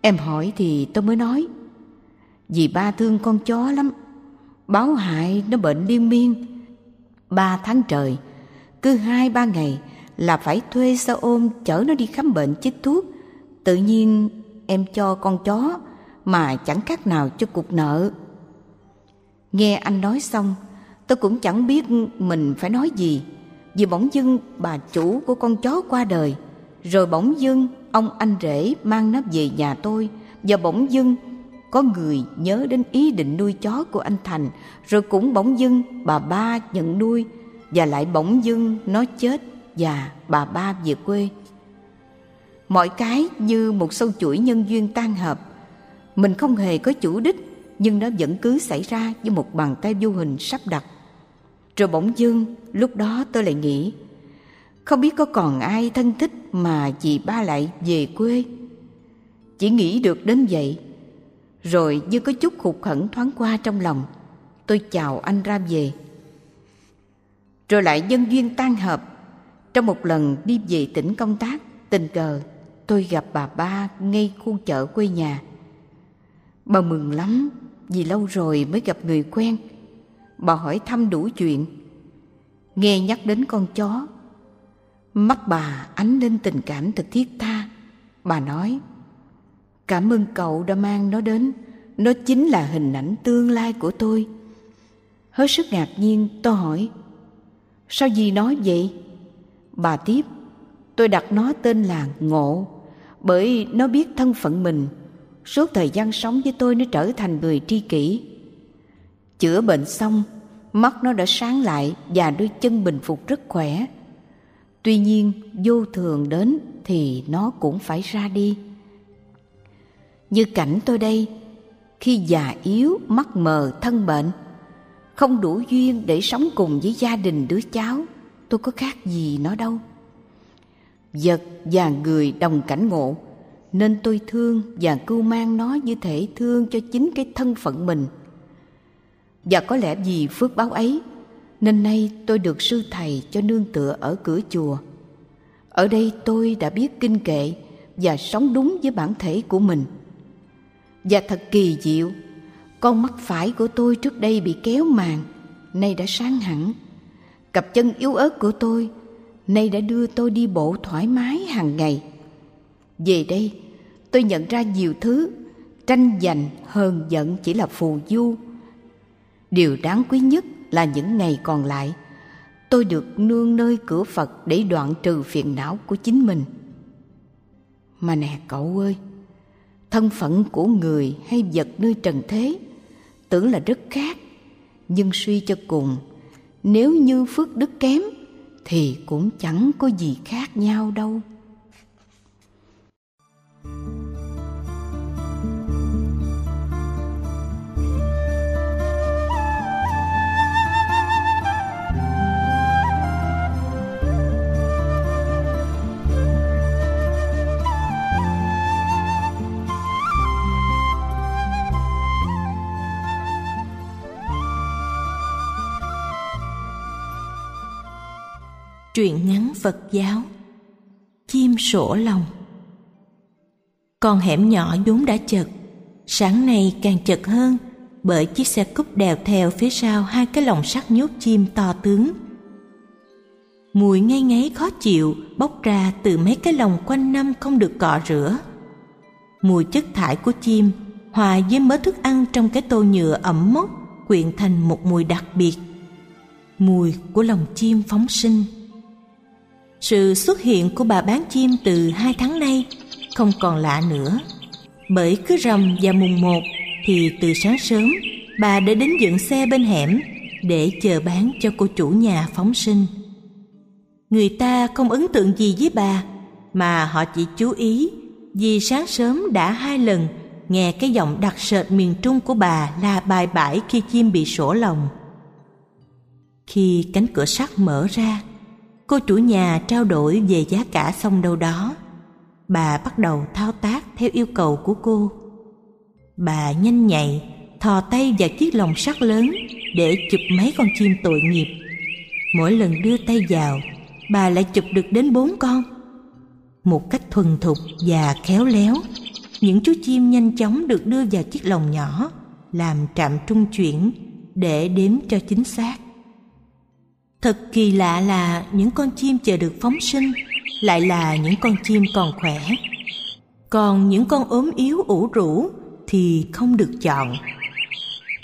Em hỏi thì tôi mới nói. Vì ba thương con chó lắm. Báo hại nó bệnh liên miên. Ba tháng trời, cứ hai ba ngày là phải thuê xe ôm chở nó đi khám bệnh chích thuốc. Tự nhiên em cho con chó mà chẳng khác nào cho cục nợ. Nghe anh nói xong, tôi cũng chẳng biết mình phải nói gì. Vì bỗng dưng bà chủ của con chó qua đời, rồi bỗng dưng ông anh rể mang nó về nhà tôi, và bỗng dưng có người nhớ đến ý định nuôi chó của anh Thành, rồi cũng bỗng dưng bà ba nhận nuôi, và lại bỗng dưng nó chết và bà ba về quê. Mọi cái như một sâu chuỗi nhân duyên tan hợp. Mình không hề có chủ đích, nhưng nó vẫn cứ xảy ra với một bàn tay vô hình sắp đặt. Rồi bỗng dưng, lúc đó tôi lại nghĩ, không biết có còn ai thân thích mà dì ba lại về quê. Chỉ nghĩ được đến vậy, rồi như có chút khục khẩn thoáng qua trong lòng, tôi chào anh ra về. Rồi lại nhân duyên tan hợp, trong một lần đi về tỉnh công tác, tình cờ tôi gặp bà ba ngay khu chợ quê nhà. Bà mừng lắm vì lâu rồi mới gặp người quen. Bà hỏi thăm đủ chuyện. Nghe nhắc đến con chó, mắt bà ánh lên tình cảm thật thiết tha. Bà nói, cảm ơn cậu đã mang nó đến, nó chính là hình ảnh tương lai của tôi. Hết sức ngạc nhiên, tôi hỏi, sao gì nói vậy? Bà tiếp, tôi đặt nó tên là Ngộ bởi nó biết thân phận mình. Suốt thời gian sống với tôi nó trở thành người tri kỷ. Chữa bệnh xong mắt nó đã sáng lại và đôi chân bình phục rất khỏe. Tuy nhiên vô thường đến thì nó cũng phải ra đi. Như cảnh tôi đây khi già yếu mắt mờ thân bệnh không đủ duyên để sống cùng với gia đình đứa cháu tôi có khác gì nó đâu. Vật và người đồng cảnh ngộ, nên tôi thương và cưu mang nó như thể thương cho chính cái thân phận mình. Và có lẽ vì phước báo ấy, nên nay tôi được sư thầy cho nương tựa ở cửa chùa. Ở đây tôi đã biết kinh kệ và sống đúng với bản thể của mình. Và thật kỳ diệu, con mắt phải của tôi trước đây bị kéo màng, nay đã sáng hẳn cặp chân yếu ớt của tôi, nay đã đưa tôi đi bộ thoải mái hàng ngày. Về đây, tôi nhận ra nhiều thứ, tranh giành, hờn giận chỉ là phù du. Điều đáng quý nhất là những ngày còn lại, tôi được nương nơi cửa phật để đoạn trừ phiền não của chính mình. Mà nè, cậu ơi, thân phận của người hay vật nơi trần thế tưởng là rất khác, nhưng suy cho cùng nếu như phước đức kém thì cũng chẳng có gì khác nhau đâu. Truyện ngắn Phật giáo. Chim sổ lòng. Con hẻm nhỏ vốn đã chật. Sáng nay càng chật hơn, Bởi chiếc xe cúp đèo theo phía sau Hai cái lồng sắt nhốt chim to tướng. Mùi ngay ngáy khó chịu, Bốc ra từ mấy cái lồng quanh năm Không được cọ rửa. Mùi chất thải của chim Hòa với mớ thức ăn trong cái tô nhựa ẩm mốc, Quyện thành một mùi đặc biệt. Mùi của lòng chim phóng sinh sự xuất hiện của bà bán chim từ hai tháng nay không còn lạ nữa. Bởi cứ rằm và mùng một thì từ sáng sớm bà đã đến dựng xe bên hẻm để chờ bán cho cô chủ nhà phóng sinh. Người ta không ấn tượng gì với bà mà họ chỉ chú ý vì sáng sớm đã hai lần nghe cái giọng đặc sệt miền Trung của bà là bài bãi khi chim bị sổ lòng. Khi cánh cửa sắt mở ra, cô chủ nhà trao đổi về giá cả xong đâu đó. Bà bắt đầu thao tác theo yêu cầu của cô. Bà nhanh nhạy, thò tay vào chiếc lồng sắt lớn để chụp mấy con chim tội nghiệp. Mỗi lần đưa tay vào, bà lại chụp được đến bốn con. Một cách thuần thục và khéo léo, những chú chim nhanh chóng được đưa vào chiếc lồng nhỏ, làm trạm trung chuyển để đếm cho chính xác. Thật kỳ lạ là những con chim chờ được phóng sinh lại là những con chim còn khỏe. Còn những con ốm yếu ủ rũ thì không được chọn.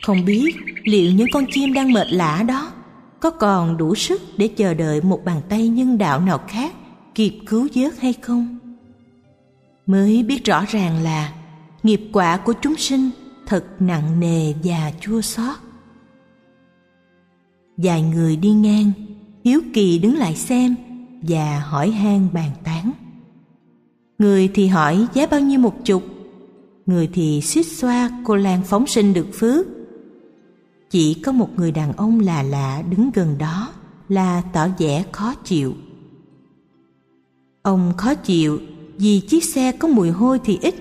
không biết liệu những con chim đang mệt lả đó có còn đủ sức để chờ đợi một bàn tay nhân đạo nào khác kịp cứu vớt hay không mới biết rõ ràng là nghiệp quả của chúng sinh thật nặng nề và chua xót vài người đi ngang, hiếu kỳ đứng lại xem và hỏi han bàn tán. Người thì hỏi giá bao nhiêu một chục, người thì suýt xoa cô lan phóng sinh được phước. Chỉ có một người đàn ông là lạ đứng gần đó, là tỏ vẻ khó chịu. Ông khó chịu vì chiếc xe có mùi hôi thì ít,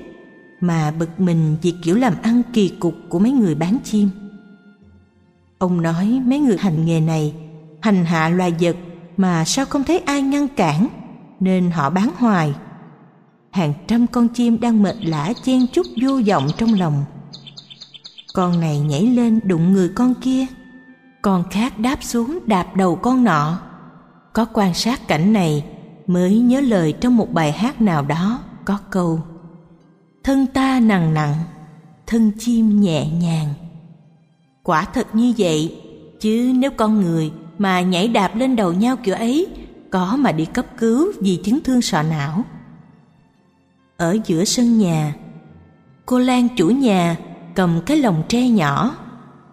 mà bực mình vì kiểu làm ăn kỳ cục của mấy người bán chim ông nói mấy người hành nghề này hành hạ loài vật mà sao không thấy ai ngăn cản, nên họ bán hoài. Hàng trăm con chim đang mệt lả chen chúc vô vọng trong lòng. Con này nhảy lên đụng người con kia, con khác đáp xuống đạp đầu con nọ. Có quan sát cảnh này mới nhớ lời trong một bài hát nào đó có câu, thân ta nặng nặng, thân chim nhẹ nhàng quả thật như vậy. Chứ nếu con người mà nhảy đạp lên đầu nhau kiểu ấy, có mà đi cấp cứu vì chấn thương sọ não. Ở giữa sân nhà, cô lan chủ nhà cầm cái lồng tre nhỏ,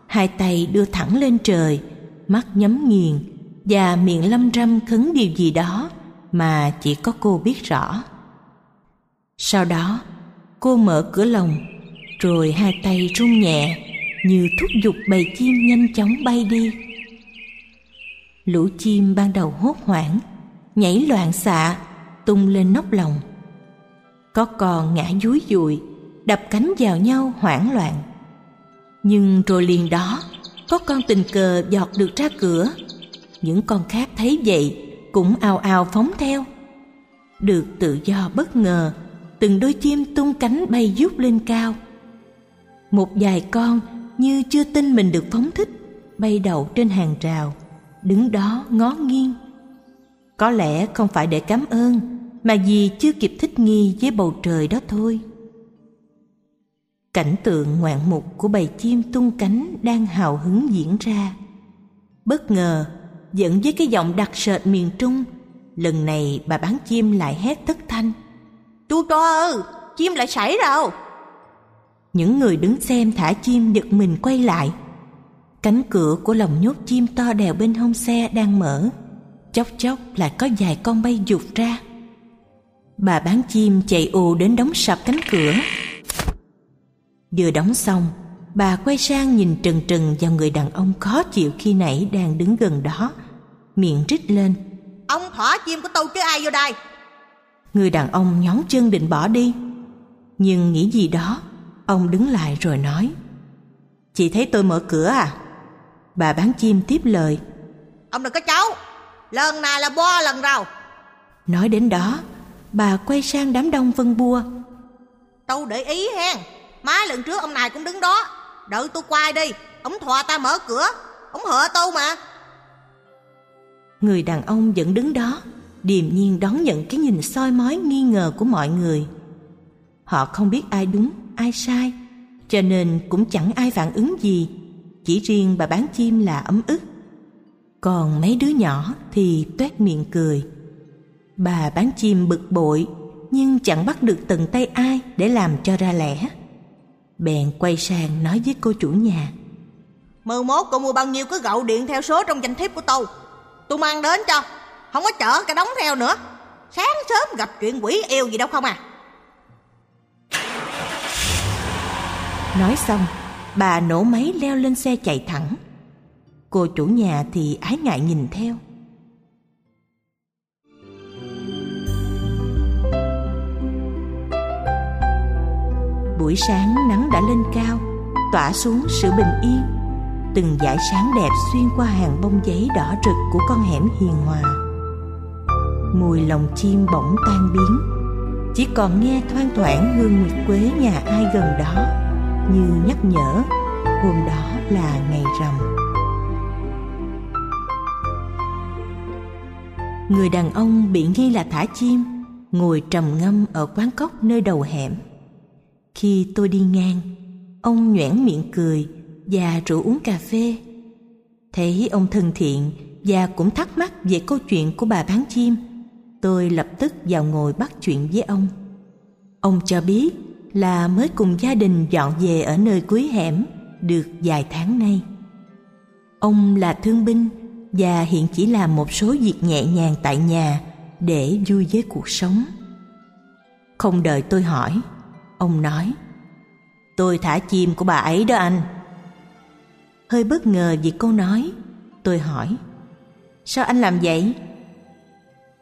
hai tay đưa thẳng lên trời, mắt nhắm nghiền và miệng lâm râm khấn điều gì đó mà chỉ có cô biết rõ. Sau đó, cô mở cửa lồng, rồi hai tay run nhẹ như thúc giục bầy chim nhanh chóng bay đi. Lũ chim ban đầu hốt hoảng, nhảy loạn xạ, tung lên nóc lồng có con ngã dúi dùi đập cánh vào nhau hoảng loạn. Nhưng rồi liền đó, có con tình cờ giọt được ra cửa. Những con khác thấy vậy, cũng ào ào phóng theo. Được tự do bất ngờ, từng đôi chim tung cánh bay vút lên cao. Một vài con như chưa tin mình được phóng thích, bay đậu trên hàng rào, đứng đó ngó nghiêng. Có lẽ không phải để cảm ơn, mà vì chưa kịp thích nghi với bầu trời đó thôi. Cảnh tượng ngoạn mục của bầy chim tung cánh đang hào hứng diễn ra. Bất ngờ, dẫn với cái giọng đặc sệt miền trung, lần này bà bán chim lại hét thất thanh. Chú cho ơi chim lại xảy rồi những người đứng xem thả chim giật mình quay lại. Cánh cửa của lồng nhốt chim to đèo bên hông xe đang mở. Chốc chốc lại có vài con bay dục ra. Bà bán chim chạy ù đến đóng sập cánh cửa. Vừa đóng xong bà quay sang nhìn trừng trừng vào người đàn ông khó chịu khi nãy đang đứng gần đó. Miệng rít lên. Ông thỏ chim của tôi chứ ai vô đây? Người đàn ông nhón chân định bỏ đi. Nhưng nghĩ gì đó ông đứng lại rồi nói chị thấy tôi mở cửa à? Bà bán chim tiếp lời ông đừng có cháu lần này là bo lần rồi nói đến đó bà quay sang đám đông vân bua. Tôi để ý hen má lần trước ông này cũng đứng đó đợi tôi quay đi ông thò ta mở cửa ông hợ tôi mà. Người đàn ông vẫn đứng đó điềm nhiên đón nhận cái nhìn soi mói nghi ngờ của mọi người. Họ không biết ai đúng ai sai, cho nên cũng chẳng ai phản ứng gì, chỉ riêng bà bán chim là ấm ức. Còn mấy đứa nhỏ thì toét miệng cười. Bà bán chim bực bội, nhưng chẳng bắt được từng tay ai để làm cho ra lẽ. Bèn quay sang nói với cô chủ nhà, mười mốt cô mua bao nhiêu cứ gậu điện theo số trong danh thiếp của tôi tôi mang đến cho, không có chở cả đóng theo nữa. Sáng sớm gặp chuyện quỷ yêu gì đâu không à. Nói xong, bà nổ máy leo lên xe chạy thẳng. Cô chủ nhà thì ái ngại nhìn theo. Buổi sáng nắng đã lên cao, tỏa xuống sự bình yên. Từng dải sáng đẹp xuyên qua hàng bông giấy đỏ rực của con hẻm hiền hòa. Mùi lòng chim bỗng tan biến. Chỉ còn nghe thoang thoảng hương nguyệt quế nhà ai gần đó như nhắc nhở hôm đó là ngày rằm người đàn ông bị nghi là thả chim ngồi trầm ngâm ở quán cốc nơi đầu hẻm khi tôi đi ngang ông nhoẻn miệng cười và rủ uống cà phê. Thấy ông thân thiện và cũng thắc mắc về câu chuyện của bà bán chim, tôi lập tức vào ngồi bắt chuyện với ông. Ông cho biết là mới cùng gia đình dọn về ở nơi cuối hẻm được vài tháng nay. Ông là thương binh và hiện chỉ làm một số việc nhẹ nhàng tại nhà để vui với cuộc sống. Không đợi tôi hỏi, ông nói Tôi thả chim của bà ấy đó anh. Hơi bất ngờ vì câu nói, tôi hỏi Sao anh làm vậy?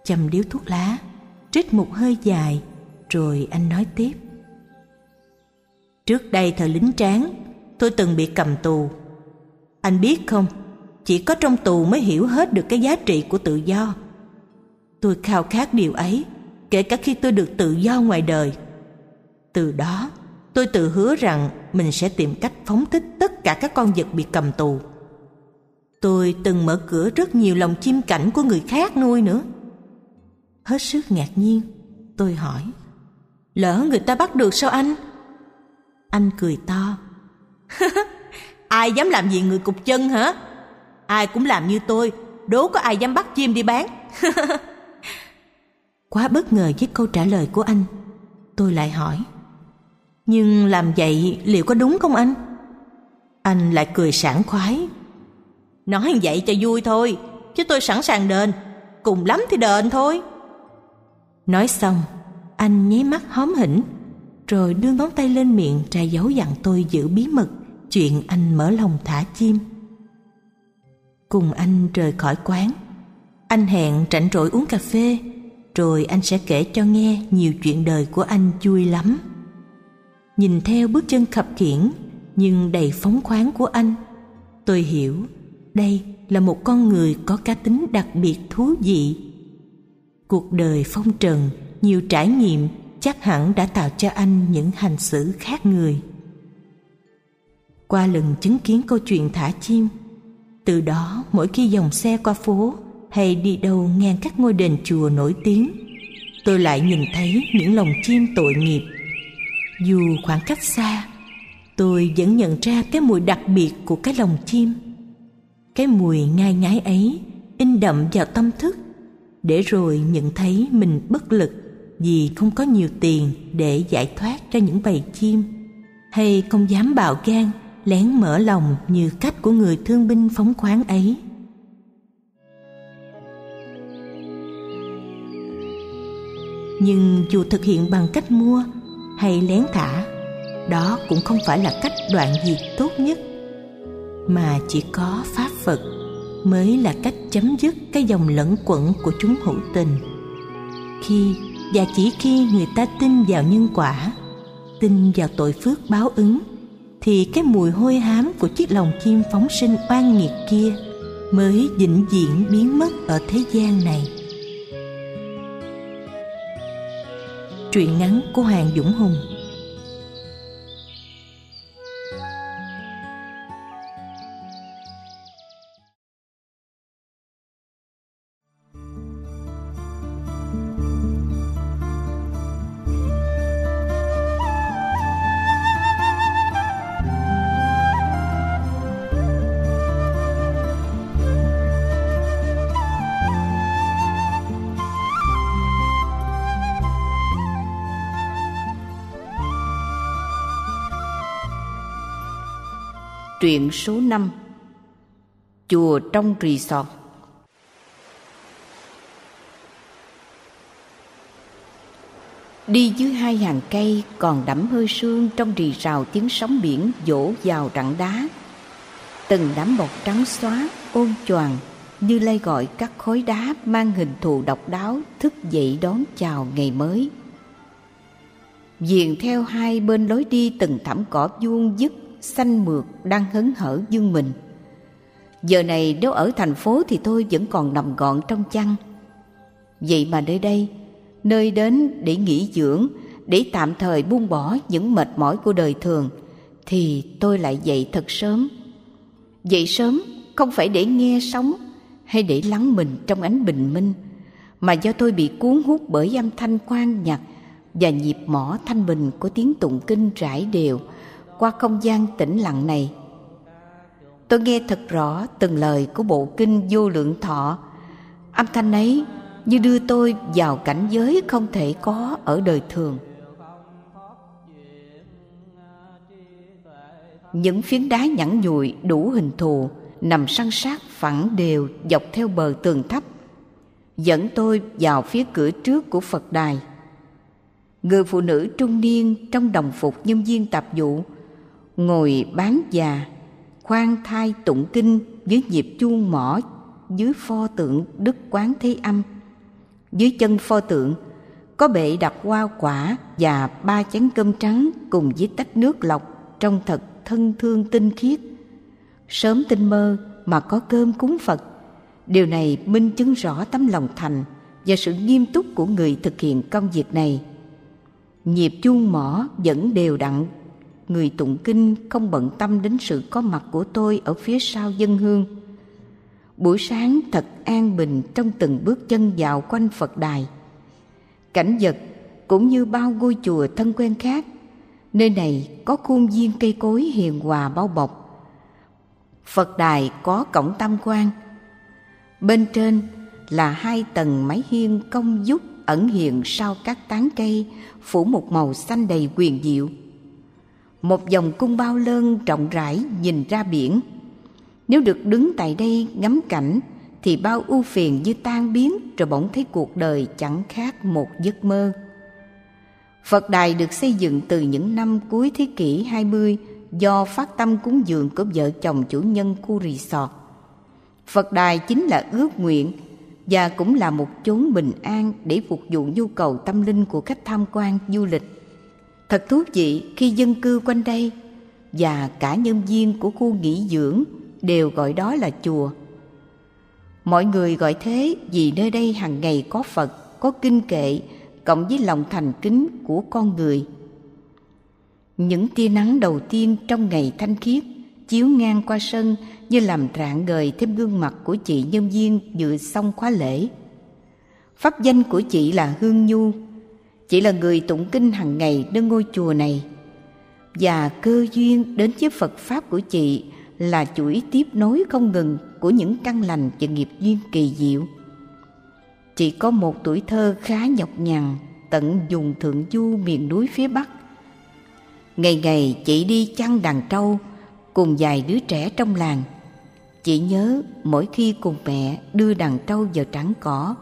Chầm điếu thuốc lá, trích một hơi dài, rồi anh nói tiếp. Trước đây thời lính tráng, tôi từng bị cầm tù. Anh biết không, chỉ có trong tù mới hiểu hết được cái giá trị của tự do. Tôi khao khát điều ấy, kể cả khi tôi được tự do ngoài đời. Từ đó, tôi tự hứa rằng mình sẽ tìm cách phóng thích tất cả các con vật bị cầm tù. Tôi từng mở cửa rất nhiều lồng chim cảnh của người khác nuôi nữa. Hết sức ngạc nhiên, tôi hỏi, lỡ người ta bắt được sao anh? Anh cười to. ai dám làm gì người cục chân hả? Ai cũng làm như tôi, đố có ai dám bắt chim đi bán. Quá bất ngờ với câu trả lời của anh, tôi lại hỏi. Nhưng làm vậy liệu có đúng không anh? Anh lại cười sảng khoái. Nói vậy cho vui thôi, chứ tôi sẵn sàng đền, cùng lắm thì đền thôi. Nói xong, anh nháy mắt hóm hỉnh, rồi đưa ngón tay lên miệng ra dấu dặn tôi giữ bí mật chuyện anh mở lòng thả chim. Cùng anh rời khỏi quán, anh hẹn rảnh rỗi uống cà phê, rồi anh sẽ kể cho nghe nhiều chuyện đời của anh vui lắm. Nhìn theo bước chân khập khiễng nhưng đầy phóng khoáng của anh, tôi hiểu đây là một con người có cá tính đặc biệt thú vị. Cuộc đời phong trần, nhiều trải nghiệm chắc hẳn đã tạo cho anh những hành xử khác người. Qua lần chứng kiến câu chuyện thả chim, từ đó mỗi khi dòng xe qua phố hay đi đâu ngang các ngôi đền chùa nổi tiếng, tôi lại nhìn thấy những lồng chim tội nghiệp. Dù khoảng cách xa, tôi vẫn nhận ra cái mùi đặc biệt của cái lồng chim. Cái mùi ngai ngái ấy in đậm vào tâm thức, để rồi nhận thấy mình bất lực vì không có nhiều tiền để giải thoát cho những bầy chim, hay không dám bạo gan lén mở lòng như cách của người thương binh phóng khoáng ấy. Nhưng dù thực hiện bằng cách mua hay lén thả, đó cũng không phải là cách đoạn diệt tốt nhất, mà chỉ có pháp Phật mới là cách chấm dứt cái dòng lẫn quẩn của chúng hữu tình. Khi và chỉ khi người ta tin vào nhân quả, tin vào tội phước báo ứng thì cái mùi hôi hám của chiếc lồng chim phóng sinh oan nghiệt kia mới vĩnh viễn biến mất ở thế gian này. Truyện ngắn của Hoàng Dũng Hùng Truyện số 5 Chùa trong resort Đi dưới hai hàng cây còn đẫm hơi sương trong rì rào tiếng sóng biển dỗ vào rặng đá. Từng đám bọt trắng xóa, ôn choàng như lay gọi các khối đá mang hình thù độc đáo thức dậy đón chào ngày mới. Diền theo hai bên lối đi từng thảm cỏ vuông dứt xanh mượt đang hấn hở dương mình. Giờ này nếu ở thành phố thì tôi vẫn còn nằm gọn trong chăn. Vậy mà nơi đây, nơi đến để nghỉ dưỡng, để tạm thời buông bỏ những mệt mỏi của đời thường, thì tôi lại dậy thật sớm. Dậy sớm không phải để nghe sóng hay để lắng mình trong ánh bình minh, mà do tôi bị cuốn hút bởi âm thanh quan nhạc và nhịp mỏ thanh bình của tiếng tụng kinh rải đều, qua không gian tĩnh lặng này Tôi nghe thật rõ từng lời của bộ kinh vô lượng thọ. Âm thanh ấy như đưa tôi vào cảnh giới không thể có ở đời thường. Những phiến đá nhẵn nhụi đủ hình thù nằm săn sát phẳng đều dọc theo bờ tường thấp, dẫn tôi vào phía cửa trước của Phật đài. Người phụ nữ trung niên trong đồng phục nhân viên tạp vụ ngồi bán già, khoan thai tụng kinh dưới nhịp chuông mỏ, dưới pho tượng Đức Quán Thế Âm. Dưới chân pho tượng, có bệ đặt hoa quả và ba chén cơm trắng cùng với tách nước lọc trong thật thân thương tinh khiết. Sớm tinh mơ mà có cơm cúng Phật. Điều này minh chứng rõ tấm lòng thành và sự nghiêm túc của người thực hiện công việc này. Nhịp chuông mỏ vẫn đều đặn người tụng kinh không bận tâm đến sự có mặt của tôi ở phía sau dân hương. Buổi sáng thật an bình trong từng bước chân vào quanh Phật đài. Cảnh vật cũng như bao ngôi chùa thân quen khác, nơi này có khuôn viên cây cối hiền hòa bao bọc. Phật đài có cổng tam quan. Bên trên là hai tầng mái hiên công dúc ẩn hiện sau các tán cây phủ một màu xanh đầy quyền diệu một dòng cung bao lơn rộng rãi nhìn ra biển. Nếu được đứng tại đây ngắm cảnh, thì bao ưu phiền như tan biến rồi bỗng thấy cuộc đời chẳng khác một giấc mơ. Phật đài được xây dựng từ những năm cuối thế kỷ 20 do phát tâm cúng dường của vợ chồng chủ nhân khu resort. Phật đài chính là ước nguyện và cũng là một chốn bình an để phục vụ nhu cầu tâm linh của khách tham quan du lịch Thật thú vị khi dân cư quanh đây và cả nhân viên của khu nghỉ dưỡng đều gọi đó là chùa. Mọi người gọi thế vì nơi đây hàng ngày có Phật, có kinh kệ, cộng với lòng thành kính của con người. Những tia nắng đầu tiên trong ngày thanh khiết chiếu ngang qua sân như làm rạng ngời thêm gương mặt của chị nhân viên vừa xong khóa lễ. Pháp danh của chị là Hương Nhu, chỉ là người tụng kinh hàng ngày nơi ngôi chùa này và cơ duyên đến với Phật pháp của chị là chuỗi tiếp nối không ngừng của những căn lành và nghiệp duyên kỳ diệu. Chị có một tuổi thơ khá nhọc nhằn, tận dùng thượng du miền núi phía Bắc. Ngày ngày chị đi chăn đàn trâu cùng vài đứa trẻ trong làng. Chị nhớ mỗi khi cùng mẹ đưa đàn trâu vào trắng cỏ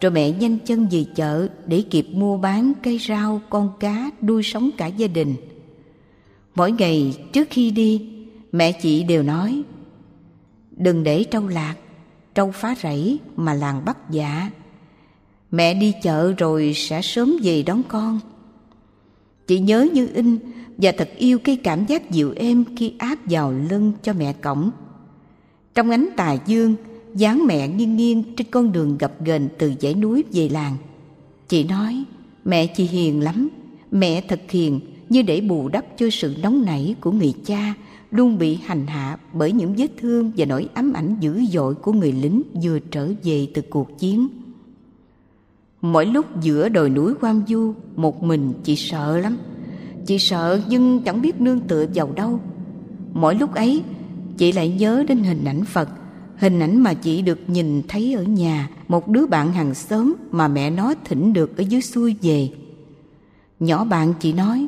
rồi mẹ nhanh chân về chợ để kịp mua bán cây rau, con cá, nuôi sống cả gia đình. Mỗi ngày trước khi đi, mẹ chị đều nói Đừng để trâu lạc, trâu phá rẫy mà làng bắt dạ. Mẹ đi chợ rồi sẽ sớm về đón con. Chị nhớ như in và thật yêu cái cảm giác dịu êm khi áp vào lưng cho mẹ cổng. Trong ánh tà dương, dáng mẹ nghiêng nghiêng trên con đường gập ghềnh từ dãy núi về làng. Chị nói, mẹ chị hiền lắm, mẹ thật hiền như để bù đắp cho sự nóng nảy của người cha luôn bị hành hạ bởi những vết thương và nỗi ám ảnh dữ dội của người lính vừa trở về từ cuộc chiến. Mỗi lúc giữa đồi núi quang Du, một mình chị sợ lắm. Chị sợ nhưng chẳng biết nương tựa vào đâu. Mỗi lúc ấy, chị lại nhớ đến hình ảnh Phật Hình ảnh mà chị được nhìn thấy ở nhà, Một đứa bạn hàng xóm mà mẹ nó thỉnh được ở dưới xuôi về. Nhỏ bạn chị nói,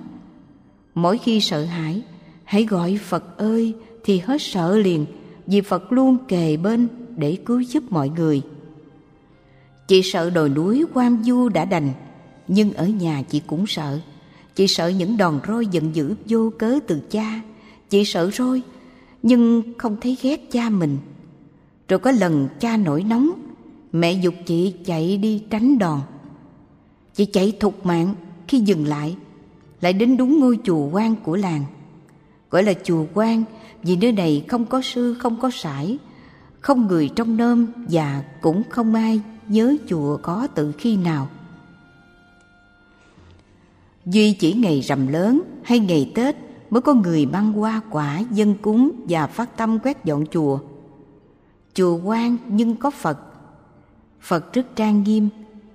Mỗi khi sợ hãi, Hãy gọi Phật ơi, Thì hết sợ liền, Vì Phật luôn kề bên để cứu giúp mọi người. Chị sợ đồi núi Quam Du đã đành, Nhưng ở nhà chị cũng sợ. Chị sợ những đòn roi giận dữ vô cớ từ cha. Chị sợ roi Nhưng không thấy ghét cha mình rồi có lần cha nổi nóng, Mẹ dục chị chạy đi tránh đòn. Chị chạy thục mạng, Khi dừng lại Lại đến đúng ngôi chùa quan của làng. Gọi là chùa quan, Vì nơi này không có sư, không có sải, Không người trong nôm Và cũng không ai nhớ chùa có từ khi nào. Duy chỉ ngày rằm lớn hay ngày Tết mới có người mang hoa quả, dân cúng và phát tâm quét dọn chùa chùa quan nhưng có Phật. Phật rất trang nghiêm,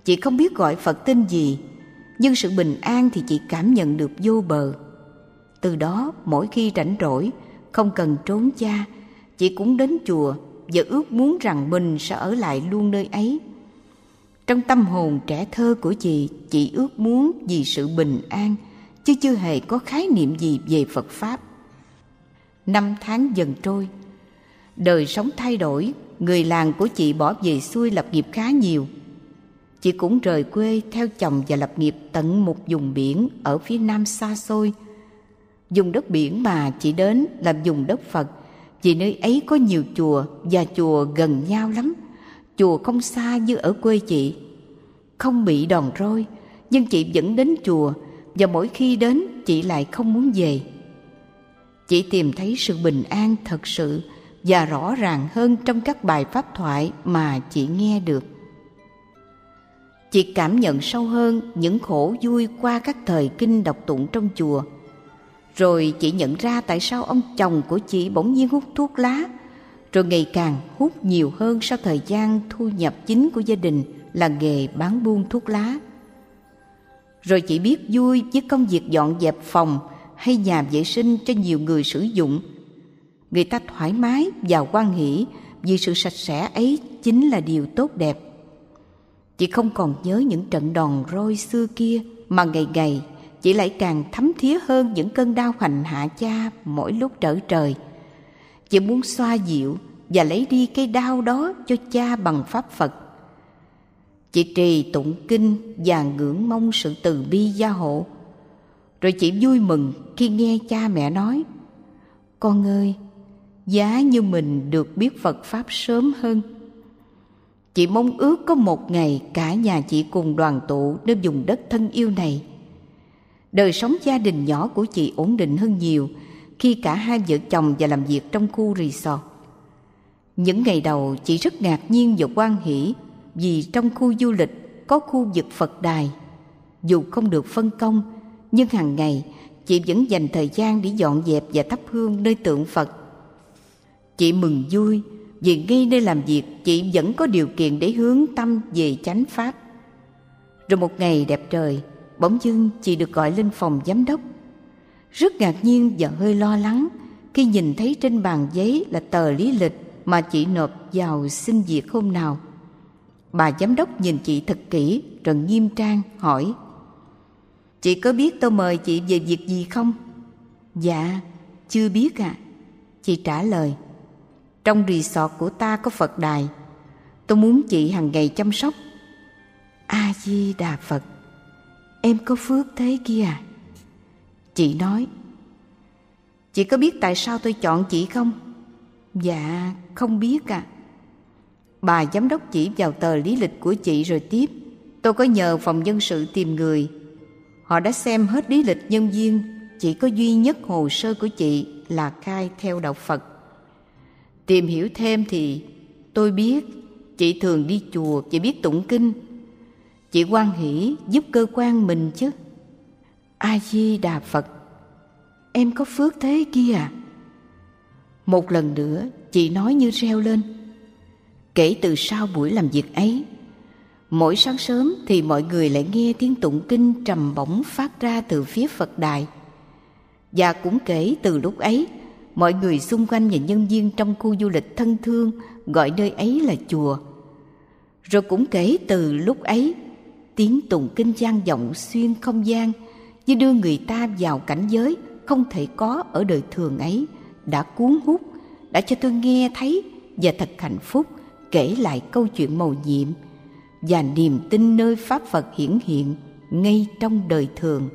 chị không biết gọi Phật tên gì, nhưng sự bình an thì chị cảm nhận được vô bờ. Từ đó mỗi khi rảnh rỗi, không cần trốn cha, chị cũng đến chùa và ước muốn rằng mình sẽ ở lại luôn nơi ấy. Trong tâm hồn trẻ thơ của chị, chị ước muốn vì sự bình an, chứ chưa hề có khái niệm gì về Phật Pháp. Năm tháng dần trôi, đời sống thay đổi, người làng của chị bỏ về xuôi lập nghiệp khá nhiều. Chị cũng rời quê theo chồng và lập nghiệp tận một vùng biển ở phía nam xa xôi. Dùng đất biển mà chị đến là dùng đất Phật, vì nơi ấy có nhiều chùa và chùa gần nhau lắm. Chùa không xa như ở quê chị. Không bị đòn roi, nhưng chị vẫn đến chùa và mỗi khi đến chị lại không muốn về. Chị tìm thấy sự bình an thật sự và rõ ràng hơn trong các bài pháp thoại mà chị nghe được. Chị cảm nhận sâu hơn những khổ vui qua các thời kinh đọc tụng trong chùa. Rồi chị nhận ra tại sao ông chồng của chị bỗng nhiên hút thuốc lá, rồi ngày càng hút nhiều hơn sau thời gian thu nhập chính của gia đình là nghề bán buôn thuốc lá. Rồi chị biết vui với công việc dọn dẹp phòng hay nhà vệ sinh cho nhiều người sử dụng. Người ta thoải mái và quan hỷ vì sự sạch sẽ ấy chính là điều tốt đẹp. Chị không còn nhớ những trận đòn roi xưa kia mà ngày ngày chị lại càng thấm thía hơn những cơn đau hành hạ cha mỗi lúc trở trời. Chị muốn xoa dịu và lấy đi cái đau đó cho cha bằng pháp Phật. Chị trì tụng kinh và ngưỡng mong sự từ bi gia hộ. Rồi chị vui mừng khi nghe cha mẹ nói Con ơi, giá như mình được biết Phật Pháp sớm hơn. Chị mong ước có một ngày cả nhà chị cùng đoàn tụ nơi vùng đất thân yêu này. Đời sống gia đình nhỏ của chị ổn định hơn nhiều khi cả hai vợ chồng và làm việc trong khu resort. Những ngày đầu chị rất ngạc nhiên và quan hỷ vì trong khu du lịch có khu vực Phật đài. Dù không được phân công, nhưng hàng ngày chị vẫn dành thời gian để dọn dẹp và thắp hương nơi tượng Phật. Chị mừng vui vì ngay nơi làm việc chị vẫn có điều kiện để hướng tâm về chánh pháp. Rồi một ngày đẹp trời, bỗng dưng chị được gọi lên phòng giám đốc. Rất ngạc nhiên và hơi lo lắng khi nhìn thấy trên bàn giấy là tờ lý lịch mà chị nộp vào xin việc hôm nào. Bà giám đốc nhìn chị thật kỹ rồi nghiêm trang hỏi Chị có biết tôi mời chị về việc gì không? Dạ, chưa biết ạ. À. Chị trả lời trong resort của ta có Phật đài Tôi muốn chị hàng ngày chăm sóc A-di-đà Phật Em có phước thế kia à? Chị nói Chị có biết tại sao tôi chọn chị không? Dạ, không biết ạ. À. Bà giám đốc chỉ vào tờ lý lịch của chị rồi tiếp. Tôi có nhờ phòng nhân sự tìm người. Họ đã xem hết lý lịch nhân viên, chỉ có duy nhất hồ sơ của chị là khai theo đạo Phật. Tìm hiểu thêm thì tôi biết chị thường đi chùa, chị biết tụng kinh. Chị quan hỷ giúp cơ quan mình chứ. A-di-đà Phật, em có phước thế kia à? Một lần nữa, chị nói như reo lên. Kể từ sau buổi làm việc ấy, mỗi sáng sớm thì mọi người lại nghe tiếng tụng kinh trầm bổng phát ra từ phía Phật đài. Và cũng kể từ lúc ấy, mọi người xung quanh và nhân viên trong khu du lịch thân thương gọi nơi ấy là chùa. Rồi cũng kể từ lúc ấy, tiếng tùng kinh gian vọng xuyên không gian như đưa người ta vào cảnh giới không thể có ở đời thường ấy đã cuốn hút, đã cho tôi nghe thấy và thật hạnh phúc kể lại câu chuyện mầu nhiệm và niềm tin nơi Pháp Phật hiển hiện ngay trong đời thường.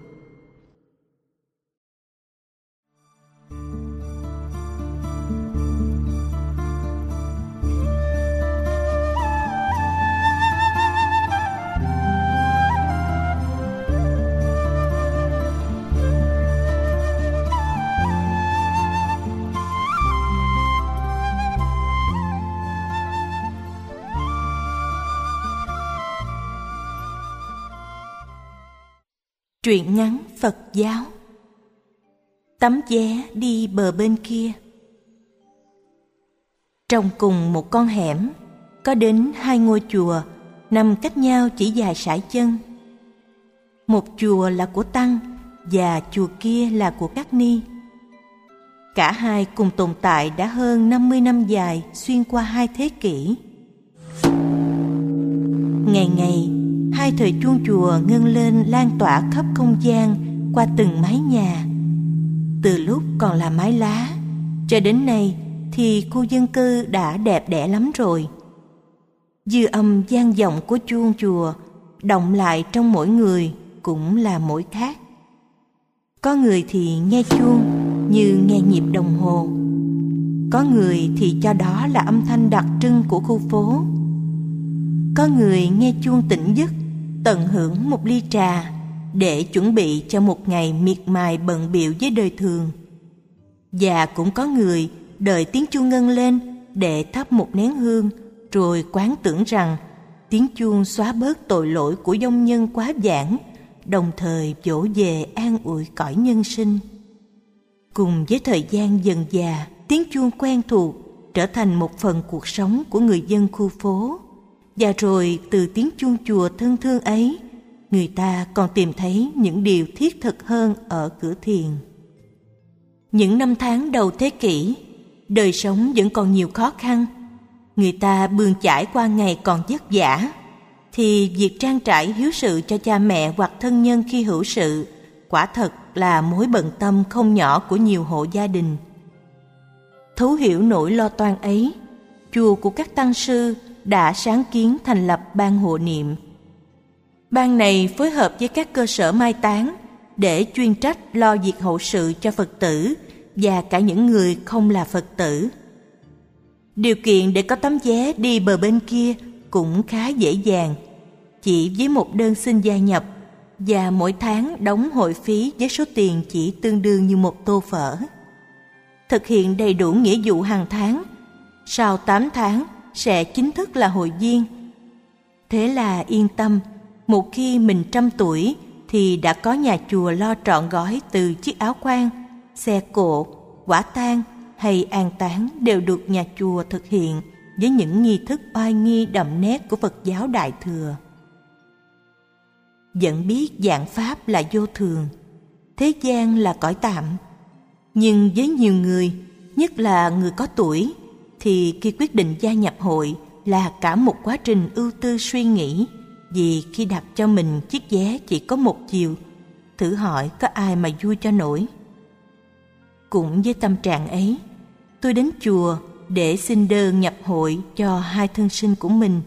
Truyện ngắn Phật giáo. Tấm vé đi bờ bên kia. Trong cùng một con hẻm Có đến hai ngôi chùa Nằm cách nhau chỉ dài sải chân. Một chùa là của Tăng Và chùa kia là của các ni. Cả hai cùng tồn tại đã hơn 50 năm dài xuyên qua hai thế kỷ. Ngày ngày, hai thời chuông chùa ngân lên lan tỏa khắp không gian qua từng mái nhà. Từ lúc còn là mái lá, cho đến nay thì khu dân cư đã đẹp đẽ lắm rồi. Dư âm gian vọng của chuông chùa động lại trong mỗi người cũng là mỗi khác. Có người thì nghe chuông như nghe nhịp đồng hồ. Có người thì cho đó là âm thanh đặc trưng của khu phố. Có người nghe chuông tỉnh giấc, tận hưởng một ly trà để chuẩn bị cho một ngày miệt mài bận biệu với đời thường. Và cũng có người đợi tiếng chuông ngân lên để thắp một nén hương rồi quán tưởng rằng tiếng chuông xóa bớt tội lỗi của dông nhân quá giản đồng thời dỗ về an ủi cõi nhân sinh cùng với thời gian dần già tiếng chuông quen thuộc trở thành một phần cuộc sống của người dân khu phố và rồi từ tiếng chuông chùa thân thương ấy người ta còn tìm thấy những điều thiết thực hơn ở cửa thiền những năm tháng đầu thế kỷ đời sống vẫn còn nhiều khó khăn người ta bươn chải qua ngày còn vất vả thì việc trang trải hiếu sự cho cha mẹ hoặc thân nhân khi hữu sự quả thật là mối bận tâm không nhỏ của nhiều hộ gia đình. Thấu hiểu nỗi lo toan ấy, chùa của các tăng sư đã sáng kiến thành lập ban hộ niệm. Ban này phối hợp với các cơ sở mai táng để chuyên trách lo việc hậu sự cho Phật tử và cả những người không là Phật tử. Điều kiện để có tấm vé đi bờ bên kia cũng khá dễ dàng – chỉ với một đơn xin gia nhập và mỗi tháng đóng hội phí với số tiền chỉ tương đương như một tô phở. Thực hiện đầy đủ nghĩa vụ hàng tháng, sau 8 tháng sẽ chính thức là hội viên. Thế là yên tâm, một khi mình trăm tuổi thì đã có nhà chùa lo trọn gói từ chiếc áo quan, xe cộ, quả tang hay an táng đều được nhà chùa thực hiện với những nghi thức oai nghi đậm nét của Phật giáo Đại Thừa vẫn biết dạng pháp là vô thường thế gian là cõi tạm nhưng với nhiều người nhất là người có tuổi thì khi quyết định gia nhập hội là cả một quá trình ưu tư suy nghĩ. Vì khi đặt cho mình chiếc vé chỉ có một chiều, thử hỏi có ai mà vui cho nổi. Cũng với tâm trạng ấy, tôi đến chùa để xin đơn nhập hội cho hai thân sinh của mình.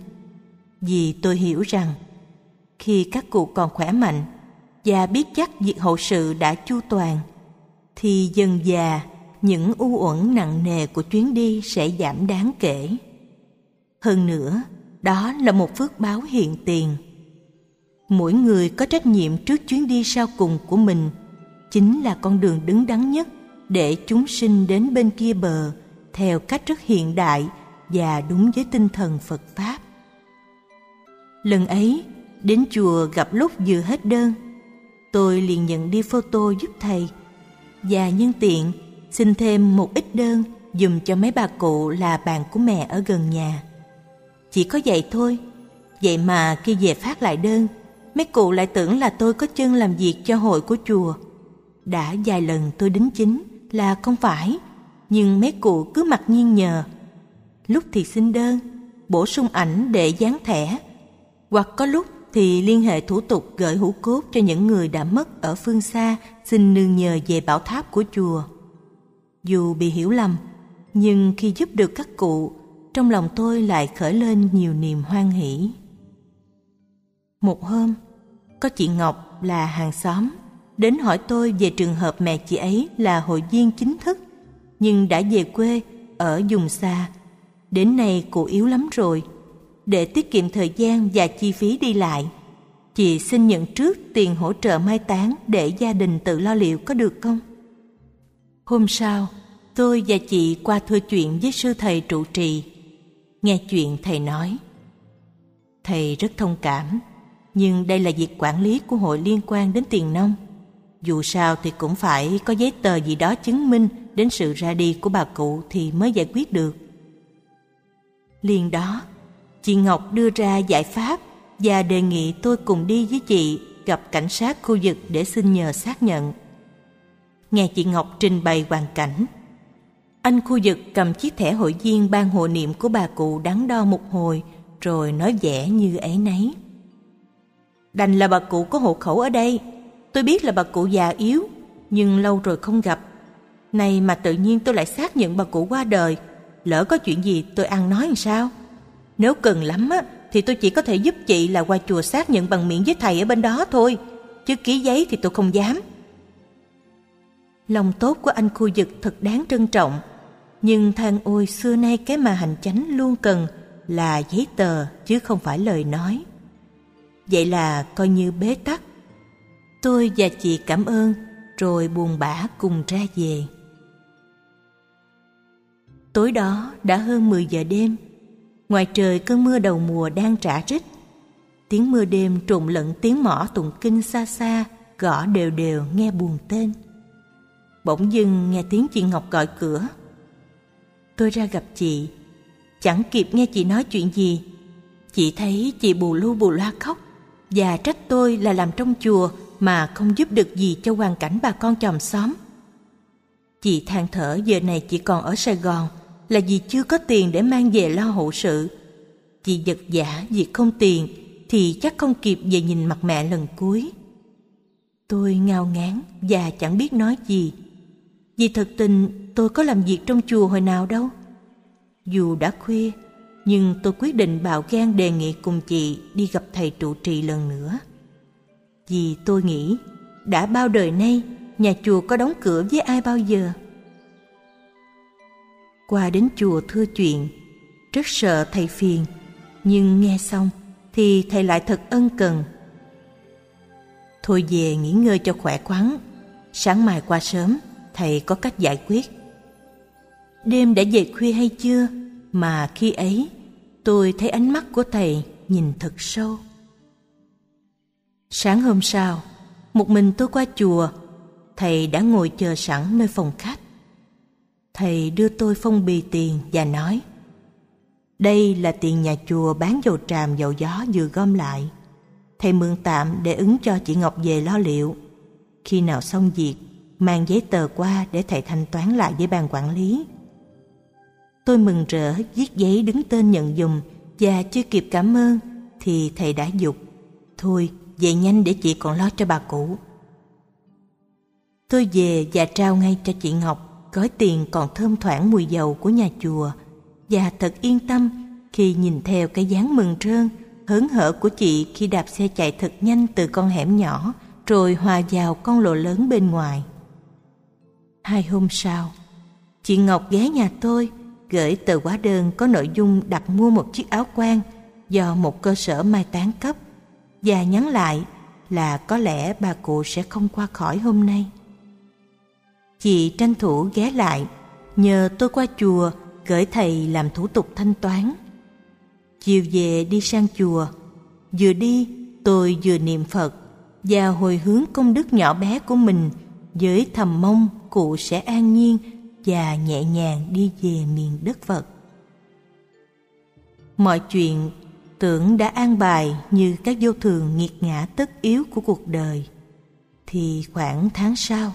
Vì tôi hiểu rằng, khi các cụ còn khỏe mạnh và biết chắc việc hậu sự đã chu toàn, thì dần già những u uẩn nặng nề của chuyến đi sẽ giảm đáng kể. Hơn nữa, đó là một phước báo hiện tiền. Mỗi người có trách nhiệm trước chuyến đi sau cùng của mình, chính là con đường đứng đắn nhất để chúng sinh đến bên kia bờ theo cách rất hiện đại và đúng với tinh thần phật pháp. Lần ấy, Đến chùa gặp lúc vừa hết đơn, Tôi liền nhận đi photo giúp thầy Và nhân tiện xin thêm một ít đơn Dùm cho mấy bà cụ là bạn của mẹ ở gần nhà. Chỉ có vậy thôi. Vậy mà khi về phát lại đơn, Mấy cụ lại tưởng là tôi có chân làm việc cho hội của chùa. Đã vài lần tôi đính chính là không phải, Nhưng mấy cụ cứ mặc nhiên nhờ. Lúc thì xin đơn, Bổ sung ảnh để dán thẻ. Hoặc có lúc thì liên hệ thủ tục gửi hũ cốt cho những người đã mất ở phương xa xin nương nhờ về bảo tháp của chùa. Dù bị hiểu lầm, nhưng khi giúp được các cụ, trong lòng tôi lại khởi lên nhiều niềm hoan hỷ. Một hôm, có chị Ngọc là hàng xóm đến hỏi tôi về trường hợp mẹ chị ấy là hội viên chính thức nhưng đã về quê ở vùng xa. Đến nay cụ yếu lắm rồi, để tiết kiệm thời gian và chi phí đi lại. Chị xin nhận trước tiền hỗ trợ mai táng để gia đình tự lo liệu có được không? Hôm sau, tôi và chị qua thưa chuyện với sư thầy trụ trì. Nghe chuyện thầy nói. Thầy rất thông cảm, nhưng đây là việc quản lý của hội liên quan đến tiền nông. Dù sao thì cũng phải có giấy tờ gì đó chứng minh đến sự ra đi của bà cụ thì mới giải quyết được. Liền đó, Chị Ngọc đưa ra giải pháp và đề nghị tôi cùng đi với chị gặp cảnh sát khu vực để xin nhờ xác nhận. Nghe chị Ngọc trình bày hoàn cảnh, Anh khu vực cầm chiếc thẻ hội viên ban hộ niệm của bà cụ đắn đo một hồi, rồi nói vẻ như ấy nấy. Đành là bà cụ có hộ khẩu ở đây. Tôi biết là bà cụ già yếu, nhưng lâu rồi không gặp. Này mà tự nhiên tôi lại xác nhận bà cụ qua đời. Lỡ có chuyện gì tôi ăn nói làm sao? Nếu cần lắm á, thì tôi chỉ có thể giúp chị là qua chùa xác nhận bằng miệng với thầy ở bên đó thôi. Chứ ký giấy thì tôi không dám. Lòng tốt của anh khu vực thật đáng trân trọng. Nhưng than ôi xưa nay cái mà hành chánh luôn cần là giấy tờ chứ không phải lời nói. Vậy là coi như bế tắc. Tôi và chị cảm ơn rồi buồn bã cùng ra về. Tối đó đã hơn 10 giờ đêm. Ngoài trời cơn mưa đầu mùa đang trả rít. Tiếng mưa đêm trộn lẫn tiếng mỏ tụng kinh xa xa, gõ đều đều nghe buồn tên. Bỗng dưng nghe tiếng chị Ngọc gọi cửa. Tôi ra gặp chị, chẳng kịp nghe chị nói chuyện gì. Chị thấy chị bù lu bù loa khóc và trách tôi là làm trong chùa mà không giúp được gì cho hoàn cảnh bà con chòm xóm. Chị than thở giờ này chị còn ở Sài Gòn là vì chưa có tiền để mang về lo hậu sự. Chị giật giả vì không tiền thì chắc không kịp về nhìn mặt mẹ lần cuối. Tôi ngao ngán và chẳng biết nói gì. Vì thật tình tôi có làm việc trong chùa hồi nào đâu. Dù đã khuya, nhưng tôi quyết định bạo gan đề nghị cùng chị đi gặp thầy trụ trì lần nữa. Vì tôi nghĩ, đã bao đời nay, nhà chùa có đóng cửa với ai bao giờ? Qua đến chùa thưa chuyện, rất sợ thầy phiền, nhưng nghe xong thì thầy lại thật ân cần. Thôi về nghỉ ngơi cho khỏe khoắn, sáng mai qua sớm, thầy có cách giải quyết. Đêm đã về khuya hay chưa mà khi ấy tôi thấy ánh mắt của thầy nhìn thật sâu. Sáng hôm sau, một mình tôi qua chùa, thầy đã ngồi chờ sẵn nơi phòng khách. Thầy đưa tôi phong bì tiền và nói Đây là tiền nhà chùa bán dầu tràm dầu gió vừa gom lại. Thầy mượn tạm để ứng cho chị Ngọc về lo liệu. Khi nào xong việc, mang giấy tờ qua để thầy thanh toán lại với ban quản lý. Tôi mừng rỡ viết giấy đứng tên nhận dùng và chưa kịp cảm ơn thì thầy đã dục. Thôi, về nhanh để chị còn lo cho bà cụ. Tôi về và trao ngay cho chị Ngọc gói tiền còn thơm thoảng mùi dầu của nhà chùa và thật yên tâm khi nhìn theo cái dáng mừng trơn hớn hở của chị khi đạp xe chạy thật nhanh từ con hẻm nhỏ rồi hòa vào con lộ lớn bên ngoài. Hai hôm sau, chị Ngọc ghé nhà tôi gửi tờ hóa đơn có nội dung đặt mua một chiếc áo quan do một cơ sở mai táng cấp và nhắn lại là có lẽ bà cụ sẽ không qua khỏi hôm nay. Chị tranh thủ ghé lại, nhờ tôi qua chùa gửi thầy làm thủ tục thanh toán. Chiều về đi sang chùa, vừa đi tôi vừa niệm Phật và hồi hướng công đức nhỏ bé của mình với thầm mong cụ sẽ an nhiên và nhẹ nhàng đi về miền đất Phật. Mọi chuyện tưởng đã an bài như các vô thường nghiệt ngã tất yếu của cuộc đời. Thì khoảng tháng sau,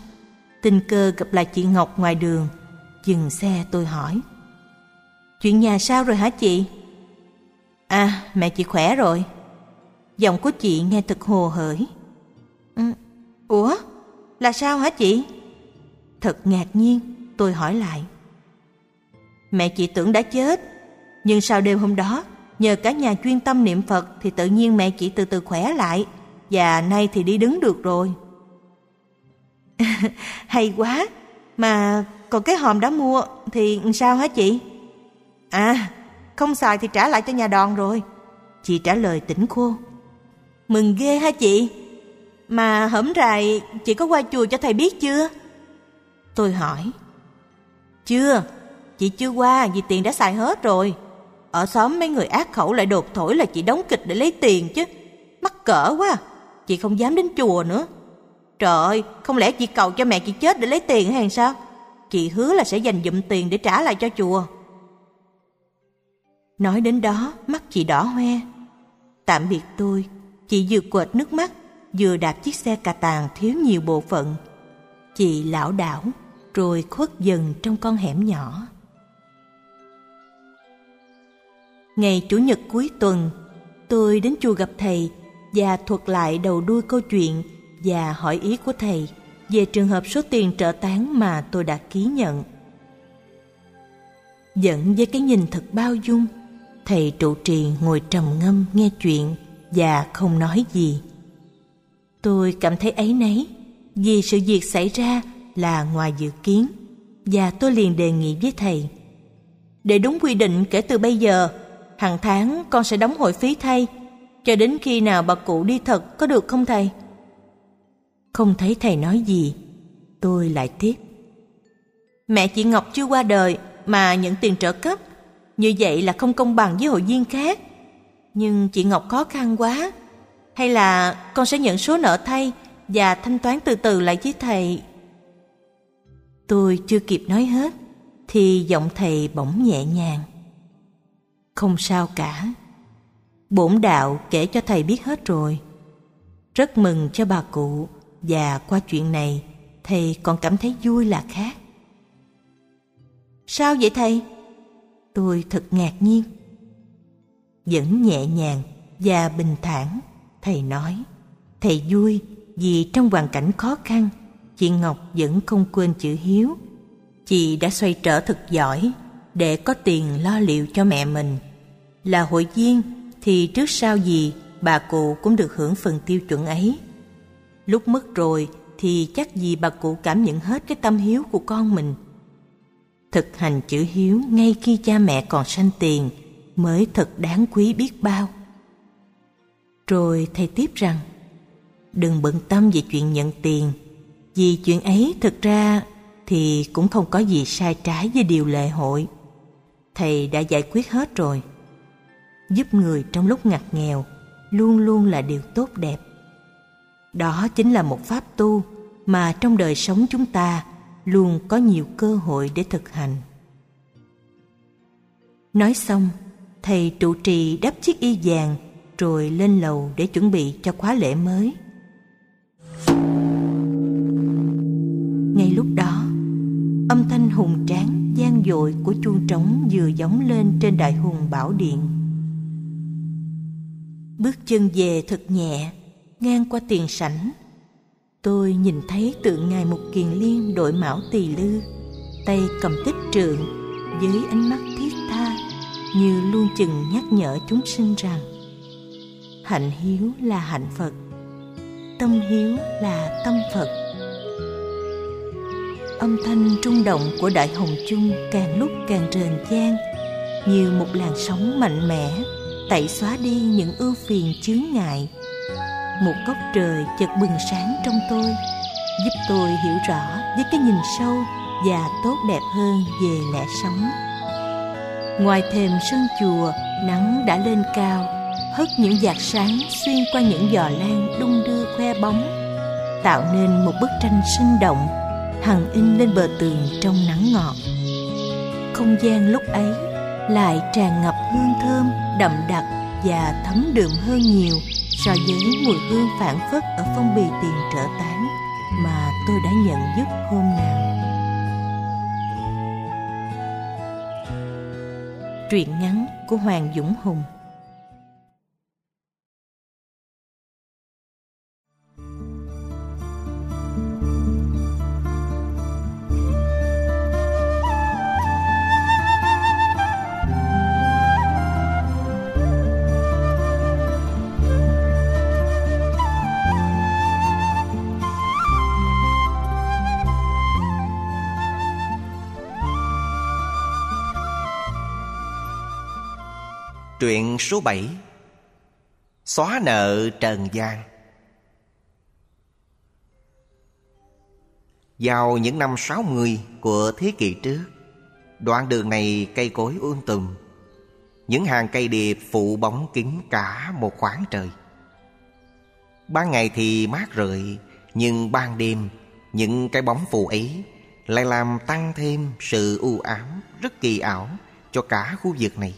tình cờ gặp lại chị Ngọc ngoài đường, dừng xe tôi hỏi. Chuyện nhà sao rồi hả chị? À, mẹ chị khỏe rồi. Giọng của chị nghe thật hồ hởi. Ừ, ủa, là sao hả chị? Thật ngạc nhiên, tôi hỏi lại. Mẹ chị tưởng đã chết, nhưng sau đêm hôm đó Nhờ cả nhà chuyên tâm niệm Phật thì tự nhiên mẹ chị từ từ khỏe lại và nay thì đi đứng được rồi. Hay quá, mà còn cái hòm đã mua thì sao hả chị? À, không xài thì trả lại cho nhà đòn rồi. Chị trả lời tỉnh khô. Mừng ghê hả chị? Mà hổm rày chị có qua chùa cho thầy biết chưa? Tôi hỏi. Chưa, chị chưa qua vì tiền đã xài hết rồi. Ở xóm mấy người ác khẩu lại đột thổi là chị đóng kịch để lấy tiền chứ. Mắc cỡ quá, chị không dám đến chùa nữa. Trời ơi, không lẽ chị cầu cho mẹ chị chết để lấy tiền hay sao? Chị hứa là sẽ dành dụm tiền để trả lại cho chùa. Nói đến đó, mắt chị đỏ hoe. Tạm biệt tôi, chị vừa quệt nước mắt, vừa đạp chiếc xe cà tàng thiếu nhiều bộ phận. Chị lão đảo, rồi khuất dần trong con hẻm nhỏ. Ngày Chủ nhật cuối tuần, tôi đến chùa gặp thầy và thuật lại đầu đuôi câu chuyện và hỏi ý của thầy về trường hợp số tiền trợ tán mà tôi đã ký nhận. Dẫn với cái nhìn thật bao dung, thầy trụ trì ngồi trầm ngâm nghe chuyện và không nói gì. Tôi cảm thấy ấy nấy vì sự việc xảy ra là ngoài dự kiến và tôi liền đề nghị với thầy. Để đúng quy định kể từ bây giờ, hàng tháng con sẽ đóng hội phí thay cho đến khi nào bà cụ đi thật có được không thầy? Không thấy thầy nói gì, tôi lại tiếp. Mẹ chị Ngọc chưa qua đời mà nhận tiền trợ cấp, như vậy là không công bằng với hội viên khác. Nhưng chị Ngọc khó khăn quá, hay là con sẽ nhận số nợ thay và thanh toán từ từ lại với thầy. Tôi chưa kịp nói hết, thì giọng thầy bỗng nhẹ nhàng. Không sao cả, bổn đạo kể cho thầy biết hết rồi. Rất mừng cho bà cụ và qua chuyện này thầy còn cảm thấy vui là khác. Sao vậy thầy? Tôi thật ngạc nhiên. Vẫn nhẹ nhàng và bình thản, thầy nói. Thầy vui vì trong hoàn cảnh khó khăn, chị Ngọc vẫn không quên chữ hiếu. Chị đã xoay trở thật giỏi để có tiền lo liệu cho mẹ mình. Là hội viên thì trước sau gì bà cụ cũng được hưởng phần tiêu chuẩn ấy. Lúc mất rồi thì chắc gì bà cụ cảm nhận hết cái tâm hiếu của con mình. Thực hành chữ hiếu ngay khi cha mẹ còn sanh tiền mới thật đáng quý biết bao. Rồi thầy tiếp rằng, đừng bận tâm về chuyện nhận tiền, vì chuyện ấy thực ra thì cũng không có gì sai trái với điều lệ hội. Thầy đã giải quyết hết rồi. Giúp người trong lúc ngặt nghèo luôn luôn là điều tốt đẹp. Đó chính là một pháp tu mà trong đời sống chúng ta luôn có nhiều cơ hội để thực hành. Nói xong, thầy trụ trì đắp chiếc y vàng rồi lên lầu để chuẩn bị cho khóa lễ mới. Ngay lúc đó, âm thanh hùng tráng gian dội của chuông trống vừa gióng lên trên đại hùng bảo điện. Bước chân về thật nhẹ, ngang qua tiền sảnh. Tôi nhìn thấy tượng ngài Mục Kiền Liên đội mão tỳ lư, tay cầm tích trượng với ánh mắt thiết tha như luôn chừng nhắc nhở chúng sinh rằng hạnh hiếu là hạnh Phật, tâm hiếu là tâm Phật. Âm thanh trung động của Đại Hồng Chung càng lúc càng rền vang như một làn sóng mạnh mẽ tẩy xóa đi những ưu phiền chướng ngại một góc trời chợt bừng sáng trong tôi giúp tôi hiểu rõ với cái nhìn sâu và tốt đẹp hơn về lẽ sống ngoài thềm sân chùa nắng đã lên cao hất những vạt sáng xuyên qua những giò lan đung đưa khoe bóng, tạo nên một bức tranh sinh động, hằng in lên bờ tường trong nắng ngọt không gian lúc ấy lại tràn ngập hương thơm đậm đặc và thấm đượm hơn nhiều so với mùi hương phản phất ở phong bì tiền trợ tán mà tôi đã nhận giúp hôm nào. Truyện ngắn của Hoàng Dũng Hùng Truyện số 7 Xóa nợ Trần gian Vào những năm 60 của thế kỷ trước, Đoạn đường này cây cối ương tùm. Những hàng cây điệp phụ bóng kín cả một khoảng trời. Ban ngày thì mát rượi Nhưng ban đêm, Những cái bóng phù ấy Lại làm tăng thêm sự u ám Rất kỳ ảo Cho cả khu vực này.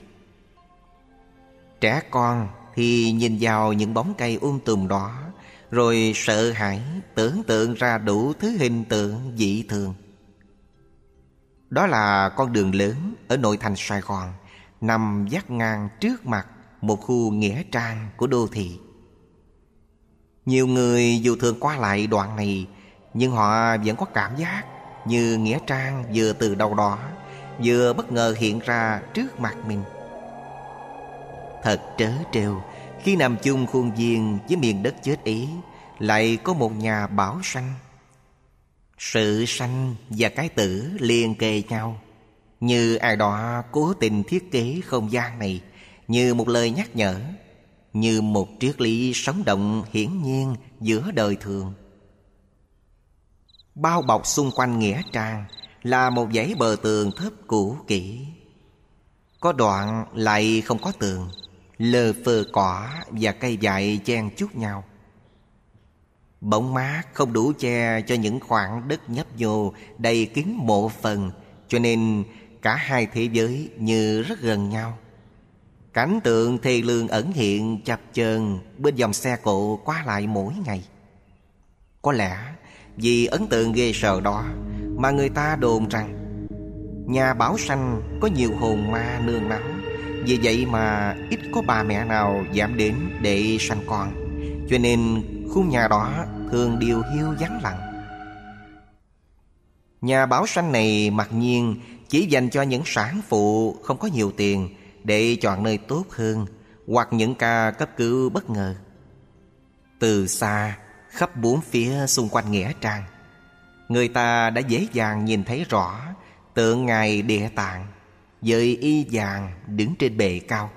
Trẻ con thì nhìn vào những bóng cây um tùm đó, Rồi sợ hãi tưởng tượng ra đủ thứ hình tượng dị thường. Đó là con đường lớn ở nội thành Sài Gòn, Nằm dắt ngang trước mặt một khu nghĩa trang của đô thị. Nhiều người dù thường qua lại đoạn này, Nhưng họ vẫn có cảm giác như nghĩa trang vừa từ đâu đó, Vừa bất ngờ hiện ra trước mặt mình. Thật trớ trêu. Khi nằm chung khuôn viên với miền đất chết ý, Lại có một nhà bảo sanh. Sự sanh và cái tử liền kề nhau. Như ai đó cố tình thiết kế không gian này, Như một lời nhắc nhở, Như một triết lý sống động hiển nhiên giữa đời thường. Bao bọc xung quanh nghĩa trang Là một dãy bờ tường thấp cũ kỹ. Có đoạn lại không có tường. Lờ phờ cỏ và cây dại chen chút nhau. Bóng mát không đủ che cho những khoảng đất nhấp nhô đầy kín mộ phần, Cho nên cả hai thế giới như rất gần nhau. Cảnh tượng thê lương ẩn hiện chập chờn bên dòng xe cộ qua lại mỗi ngày. Có lẽ vì ấn tượng ghê sợ đó Mà người ta đồn rằng Nhà bảo sanh có nhiều hồn ma nương náu vì vậy mà ít có bà mẹ nào dám đến để sanh con. Cho nên khu nhà đó thường điều hiu vắng lặng. Nhà báo sanh này mặc nhiên chỉ dành cho những sản phụ không có nhiều tiền Để chọn nơi tốt hơn Hoặc những ca cấp cứu bất ngờ. Từ xa, khắp bốn phía xung quanh nghĩa trang, người ta đã dễ dàng nhìn thấy rõ tượng ngài địa tạng với y vàng đứng trên bệ cao.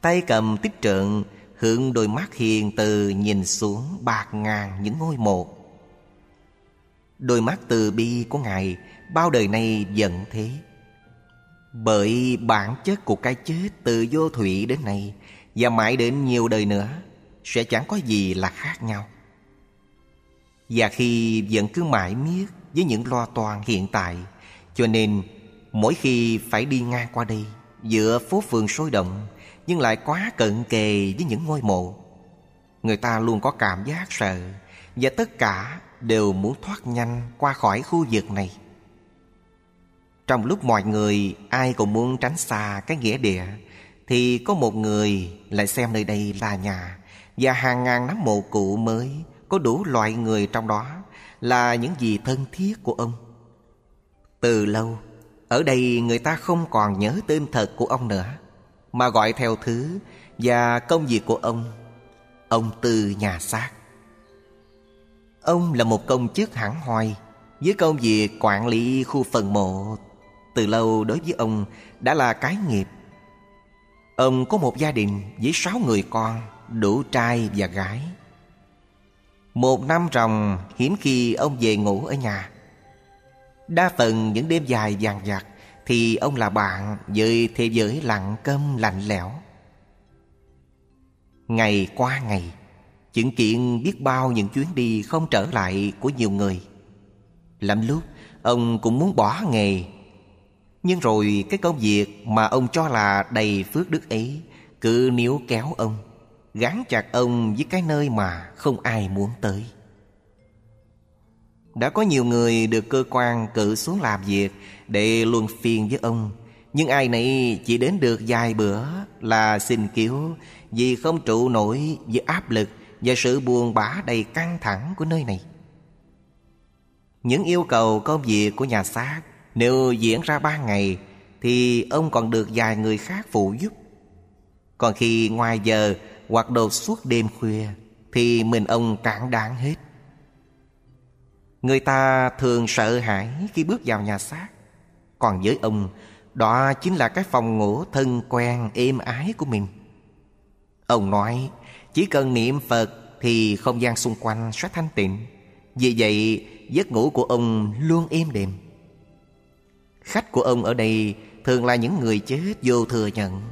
Tay cầm tích trượng, hướng đôi mắt hiền từ nhìn xuống bạc ngàn những ngôi mộ. Đôi mắt từ bi của ngài bao đời nay vẫn thế. Bởi bản chất của cái chết từ vô thủy đến nay, và mãi đến nhiều đời nữa, sẽ chẳng có gì là khác nhau. Và khi vẫn cứ mãi miết với những lo toan hiện tại, Cho nên mỗi khi phải đi ngang qua đây Giữa phố phường sôi động Nhưng lại quá cận kề với những ngôi mộ Người ta luôn có cảm giác sợ Và tất cả đều muốn thoát nhanh qua khỏi khu vực này Trong lúc mọi người ai cũng muốn tránh xa cái nghĩa địa Thì có một người lại xem nơi đây là nhà Và hàng ngàn nắm mộ cụ mới có đủ loại người trong đó là những gì thân thiết của ông. Từ lâu, ở đây người ta không còn nhớ tên thật của ông nữa, mà gọi theo thứ và công việc của ông, ông Tư nhà xác. Ông là một công chức hẳn hoi với công việc quản lý khu phần mộ. Từ lâu đối với ông đã là cái nghiệp. Ông có một gia đình với sáu người con, đủ trai và gái. Một năm ròng hiếm khi ông về ngủ ở nhà Đa phần những đêm dài vàng vặt Thì ông là bạn với thế giới lặng câm lạnh lẽo. Ngày qua ngày, Chứng kiện biết bao những chuyến đi không trở lại của nhiều người. Lắm lúc, ông cũng muốn bỏ nghề. Nhưng rồi cái công việc mà ông cho là đầy phước đức ấy Cứ níu kéo ông, Gắn chặt ông với cái nơi mà không ai muốn tới. Đã có nhiều người được cơ quan cử xuống làm việc Để luân phiền với ông. Nhưng ai nấy chỉ đến được vài bữa là xin cứu Vì không trụ nổi với áp lực Và sự buồn bã đầy căng thẳng của nơi này. Những yêu cầu công việc của nhà xác Nếu diễn ra ba ngày Thì ông còn được vài người khác phụ giúp. Còn khi ngoài giờ hoặc đột suốt đêm khuya thì mình ông cản đáng hết. Người ta thường sợ hãi khi bước vào nhà xác. Còn với ông, đó chính là cái phòng ngủ thân quen êm ái của mình. Ông nói, chỉ cần niệm Phật thì không gian xung quanh sẽ thanh tịnh. Vì vậy, giấc ngủ của ông luôn êm đềm. Khách của ông ở đây thường là những người chết vô thừa nhận.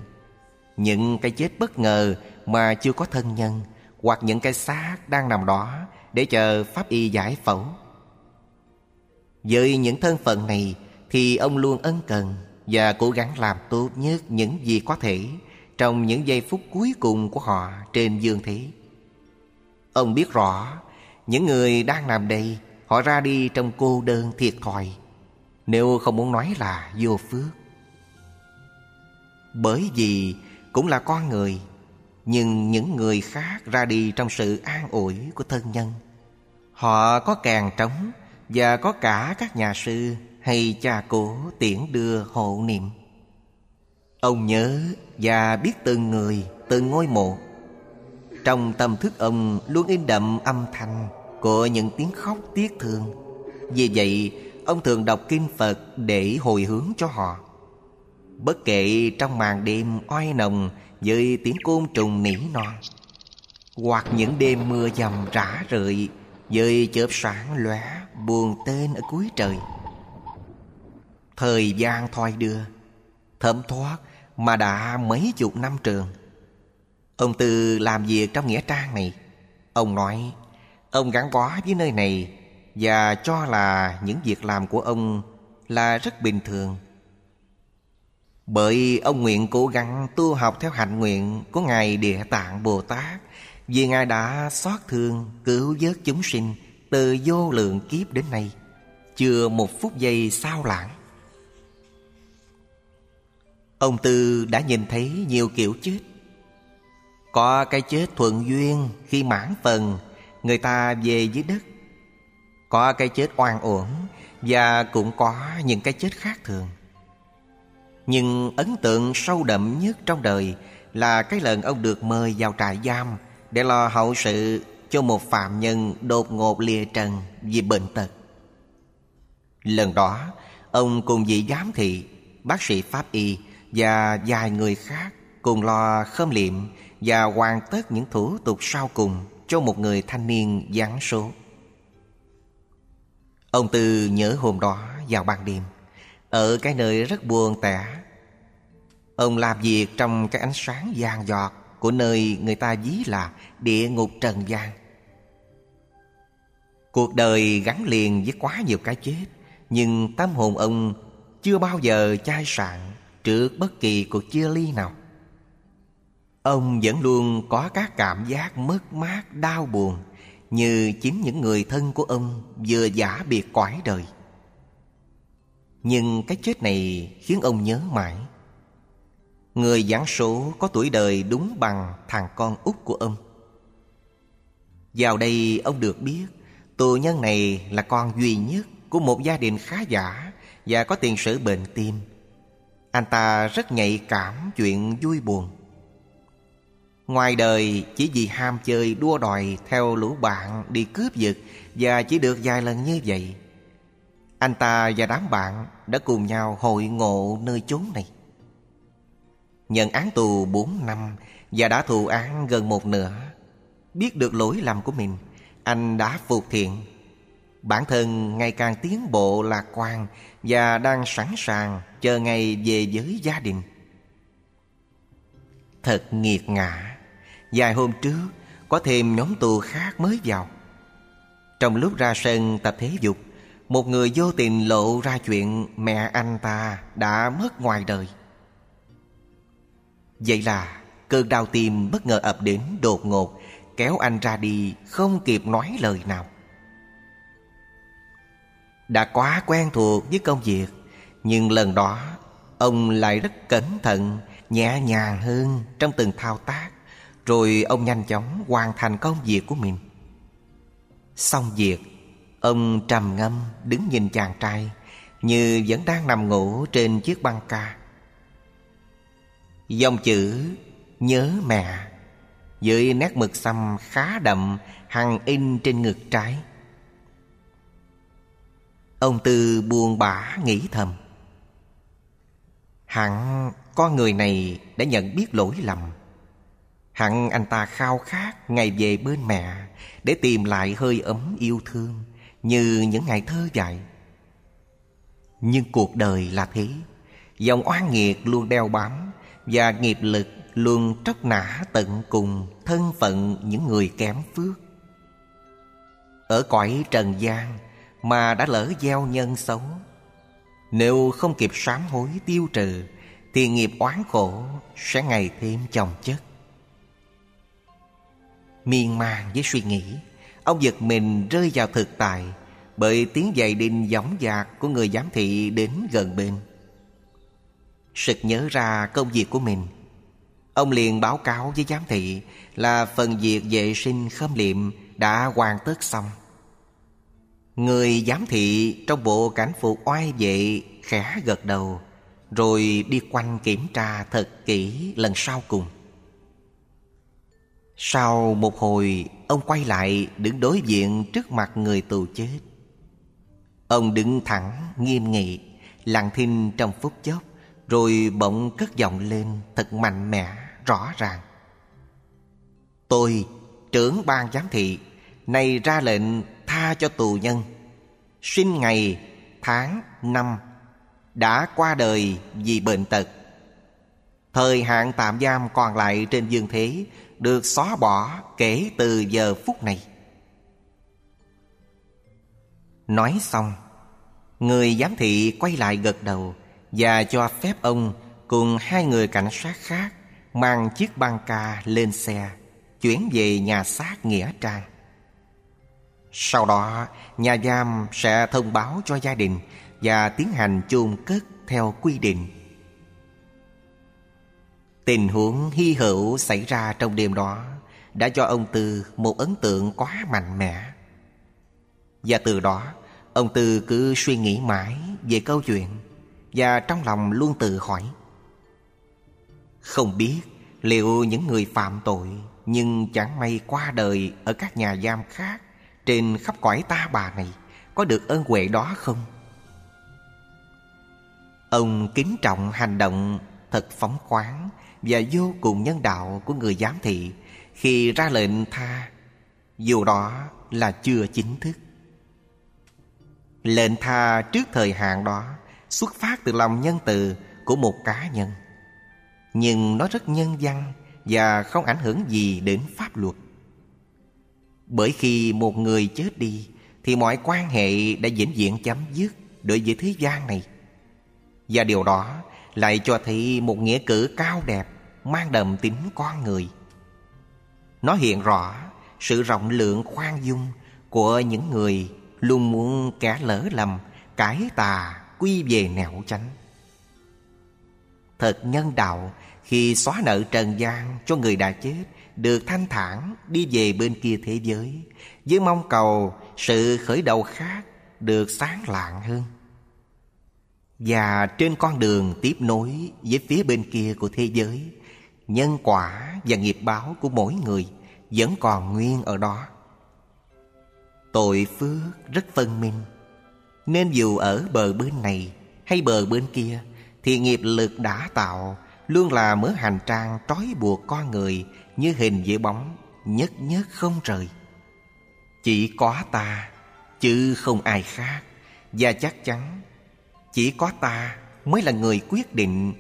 Những cái chết bất ngờ mà chưa có thân nhân hoặc những cái xác đang nằm đó để chờ pháp y giải phẫu. Với những thân phận này, thì ông luôn ân cần và cố gắng làm tốt nhất những gì có thể trong những giây phút cuối cùng của họ trên dương thế. Ông biết rõ, những người đang nằm đây, họ ra đi trong cô đơn thiệt thòi. Nếu không muốn nói là vô phước Bởi vì cũng là con người, Nhưng những người khác ra đi trong sự an ủi của thân nhân, Họ có càng trống và có cả các nhà sư hay cha cố tiễn đưa hộ niệm. Ông nhớ và biết từng người, từng ngôi mộ. Trong tâm thức ông luôn in đậm âm thanh Của những tiếng khóc tiếc thương. Vì vậy ông thường đọc kinh Phật để hồi hướng cho họ. Bất kể trong màn đêm oai nồng Với tiếng côn trùng nỉ non Hoặc những đêm mưa dầm rã rượi với chớp sáng lóe, buồn tên ở cuối trời. Thời gian thoi đưa, Thấm thoát mà đã mấy chục năm trường. Ông Tư làm việc trong nghĩa trang này. Ông nói, Ông gắn bó với nơi này Và cho là những việc làm của ông Là rất bình thường. Bởi ông nguyện cố gắng tu học theo hạnh nguyện Của Ngài Địa Tạng Bồ Tát. Vì Ngài đã xót thương cứu vớt chúng sinh Từ vô lượng kiếp đến nay, Chưa một phút giây sao lãng. Ông Tư đã nhìn thấy nhiều kiểu chết. Có cái chết thuận duyên khi mãn phần, Người ta về dưới đất. Có cái chết oan uổng Và cũng có những cái chết khác thường. Nhưng ấn tượng sâu đậm nhất trong đời Là cái lần ông được mời vào trại giam để lo hậu sự cho một phạm nhân đột ngột lìa trần vì bệnh tật Lần đó Ông cùng vị giám thị Bác sĩ pháp y và vài người khác cùng lo khâm liệm và hoàn tất những thủ tục sau cùng cho một người thanh niên giáng số. Ông Tư nhớ hôm đó vào ban đêm, ở cái nơi rất buồn tẻ. Ông làm việc trong cái ánh sáng vàng giọt của nơi người ta ví là địa ngục trần gian. Cuộc đời gắn liền với quá nhiều cái chết, nhưng tâm hồn ông chưa bao giờ chai sạn trước bất kỳ cuộc chia ly nào. Ông vẫn luôn có các cảm giác mất mát đau buồn như chính những người thân của ông vừa giả biệt cõi đời. Nhưng cái chết này khiến ông nhớ mãi người giảng số có tuổi đời đúng bằng thằng con út của ông. Vào đây, ông được biết, tù nhân này là con duy nhất của một gia đình khá giả và có tiền sử bệnh tim. Anh ta rất nhạy cảm chuyện vui buồn. Ngoài đời, chỉ vì ham chơi đua đòi theo lũ bạn đi cướp giật Và chỉ được vài lần như vậy, Anh ta và đám bạn đã cùng nhau hội ngộ nơi chốn này. Nhận án tù 4 năm và đã thụ án gần một nửa. Biết được lỗi lầm của mình, Anh đã phục thiện. Bản thân ngày càng tiến bộ lạc quan Và đang sẵn sàng chờ ngày về với gia đình. Thật nghiệt ngã, Vài hôm trước Có thêm nhóm tù khác mới vào. Trong lúc ra sân tập thể dục, Một người vô tình lộ ra chuyện Mẹ anh ta đã mất ngoài đời. Vậy là cơn đau tim bất ngờ ập đến đột ngột, Kéo anh ra đi không kịp nói lời nào. Đã quá quen thuộc với công việc, Nhưng lần đó, Ông lại rất cẩn thận, Nhẹ nhàng hơn trong từng thao tác, Rồi ông nhanh chóng hoàn thành công việc của mình. Xong việc, Ông trầm ngâm đứng nhìn chàng trai Như vẫn đang nằm ngủ trên chiếc băng ca. Dòng chữ Nhớ mẹ Với nét mực xăm khá đậm, Hằng in trên ngực trái. Ông Tư buồn bã nghĩ thầm. Hẳn con người này đã nhận biết lỗi lầm. Hẳn anh ta khao khát ngày về bên mẹ Để tìm lại hơi ấm yêu thương Như những ngày thơ dại. Nhưng cuộc đời là thế, Dòng oan nghiệt luôn đeo bám và nghiệp lực luôn tróc nã tận cùng Thân phận những người kém phước. Ở cõi trần gian Mà đã lỡ gieo nhân xấu nếu không kịp sám hối tiêu trừ, Thì nghiệp oán khổ sẽ ngày thêm chồng chất. Miên man với suy nghĩ, Ông giật mình rơi vào thực tại Bởi tiếng giày đinh gióng dạc của người giám thị đến gần bên. Sực nhớ ra công việc của mình. Ông liền báo cáo với giám thị Là phần việc vệ sinh khâm liệm đã hoàn tất xong. Người giám thị trong bộ cảnh phục oai vệ khẽ gật đầu, Rồi đi quanh kiểm tra thật kỹ lần sau cùng. Sau một hồi, Ông quay lại đứng đối diện trước mặt người tù chết. Ông đứng thẳng, nghiêm nghị, Lặng thinh trong phút chốc. Rồi bỗng cất giọng lên thật mạnh mẽ rõ ràng. Tôi trưởng ban giám thị Này ra lệnh tha cho tù nhân. Sinh ngày, tháng, năm Đã qua đời vì bệnh tật. Thời hạn tạm giam còn lại trên dương thế Được xóa bỏ kể từ giờ phút này. Nói xong Người giám thị quay lại gật đầu và cho phép ông cùng hai người cảnh sát khác Mang chiếc băng ca lên xe, Chuyển về nhà xác Nghĩa Trang. Sau đó, nhà giam sẽ thông báo cho gia đình Và tiến hành chôn cất theo quy định. Tình huống hy hữu xảy ra trong đêm đó Đã cho ông Tư một ấn tượng quá mạnh mẽ. Và từ đó, Ông Tư cứ suy nghĩ mãi về câu chuyện. Và trong lòng luôn tự hỏi Không biết liệu những người phạm tội Nhưng chẳng may qua đời ở các nhà giam khác Trên khắp cõi ta bà này Có được ơn huệ đó không? Ông kính trọng hành động thật phóng khoáng Và vô cùng nhân đạo của người giám thị Khi ra lệnh tha, Dù đó là chưa chính thức Lệnh tha trước thời hạn đó Xuất phát từ lòng nhân từ của một cá nhân. Nhưng nó rất nhân văn Và không ảnh hưởng gì đến pháp luật. Bởi khi một người chết đi, Thì mọi quan hệ đã vĩnh viễn chấm dứt Đối với thế gian này. Và điều đó lại cho thấy một nghĩa cử cao đẹp, Mang đậm tính con người. Nó hiện rõ sự rộng lượng khoan dung Của những người Luôn muốn kẻ lỡ lầm Cải tà quy về nẻo chánh Thật nhân đạo, Khi xóa nợ trần gian cho người đã chết, Được thanh thản đi về bên kia thế giới, Với mong cầu sự khởi đầu khác Được sáng lạng hơn. Và trên con đường tiếp nối với phía bên kia của thế giới, Nhân quả và nghiệp báo của mỗi người Vẫn còn nguyên ở đó. Tội phước rất phân minh. Nên dù ở bờ bên này hay bờ bên kia, Thì nghiệp lực đã tạo, Luôn là mớ hành trang trói buộc con người Như hình với bóng, Nhất nhất không rời. Chỉ có ta, Chứ không ai khác, Và chắc chắn Chỉ có ta mới là người quyết định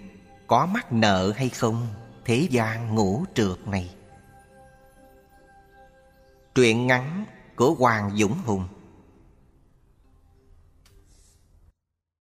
Có mắc nợ hay không Thế gian ngủ trượt này. Truyện ngắn của Hoàng Dũng Hùng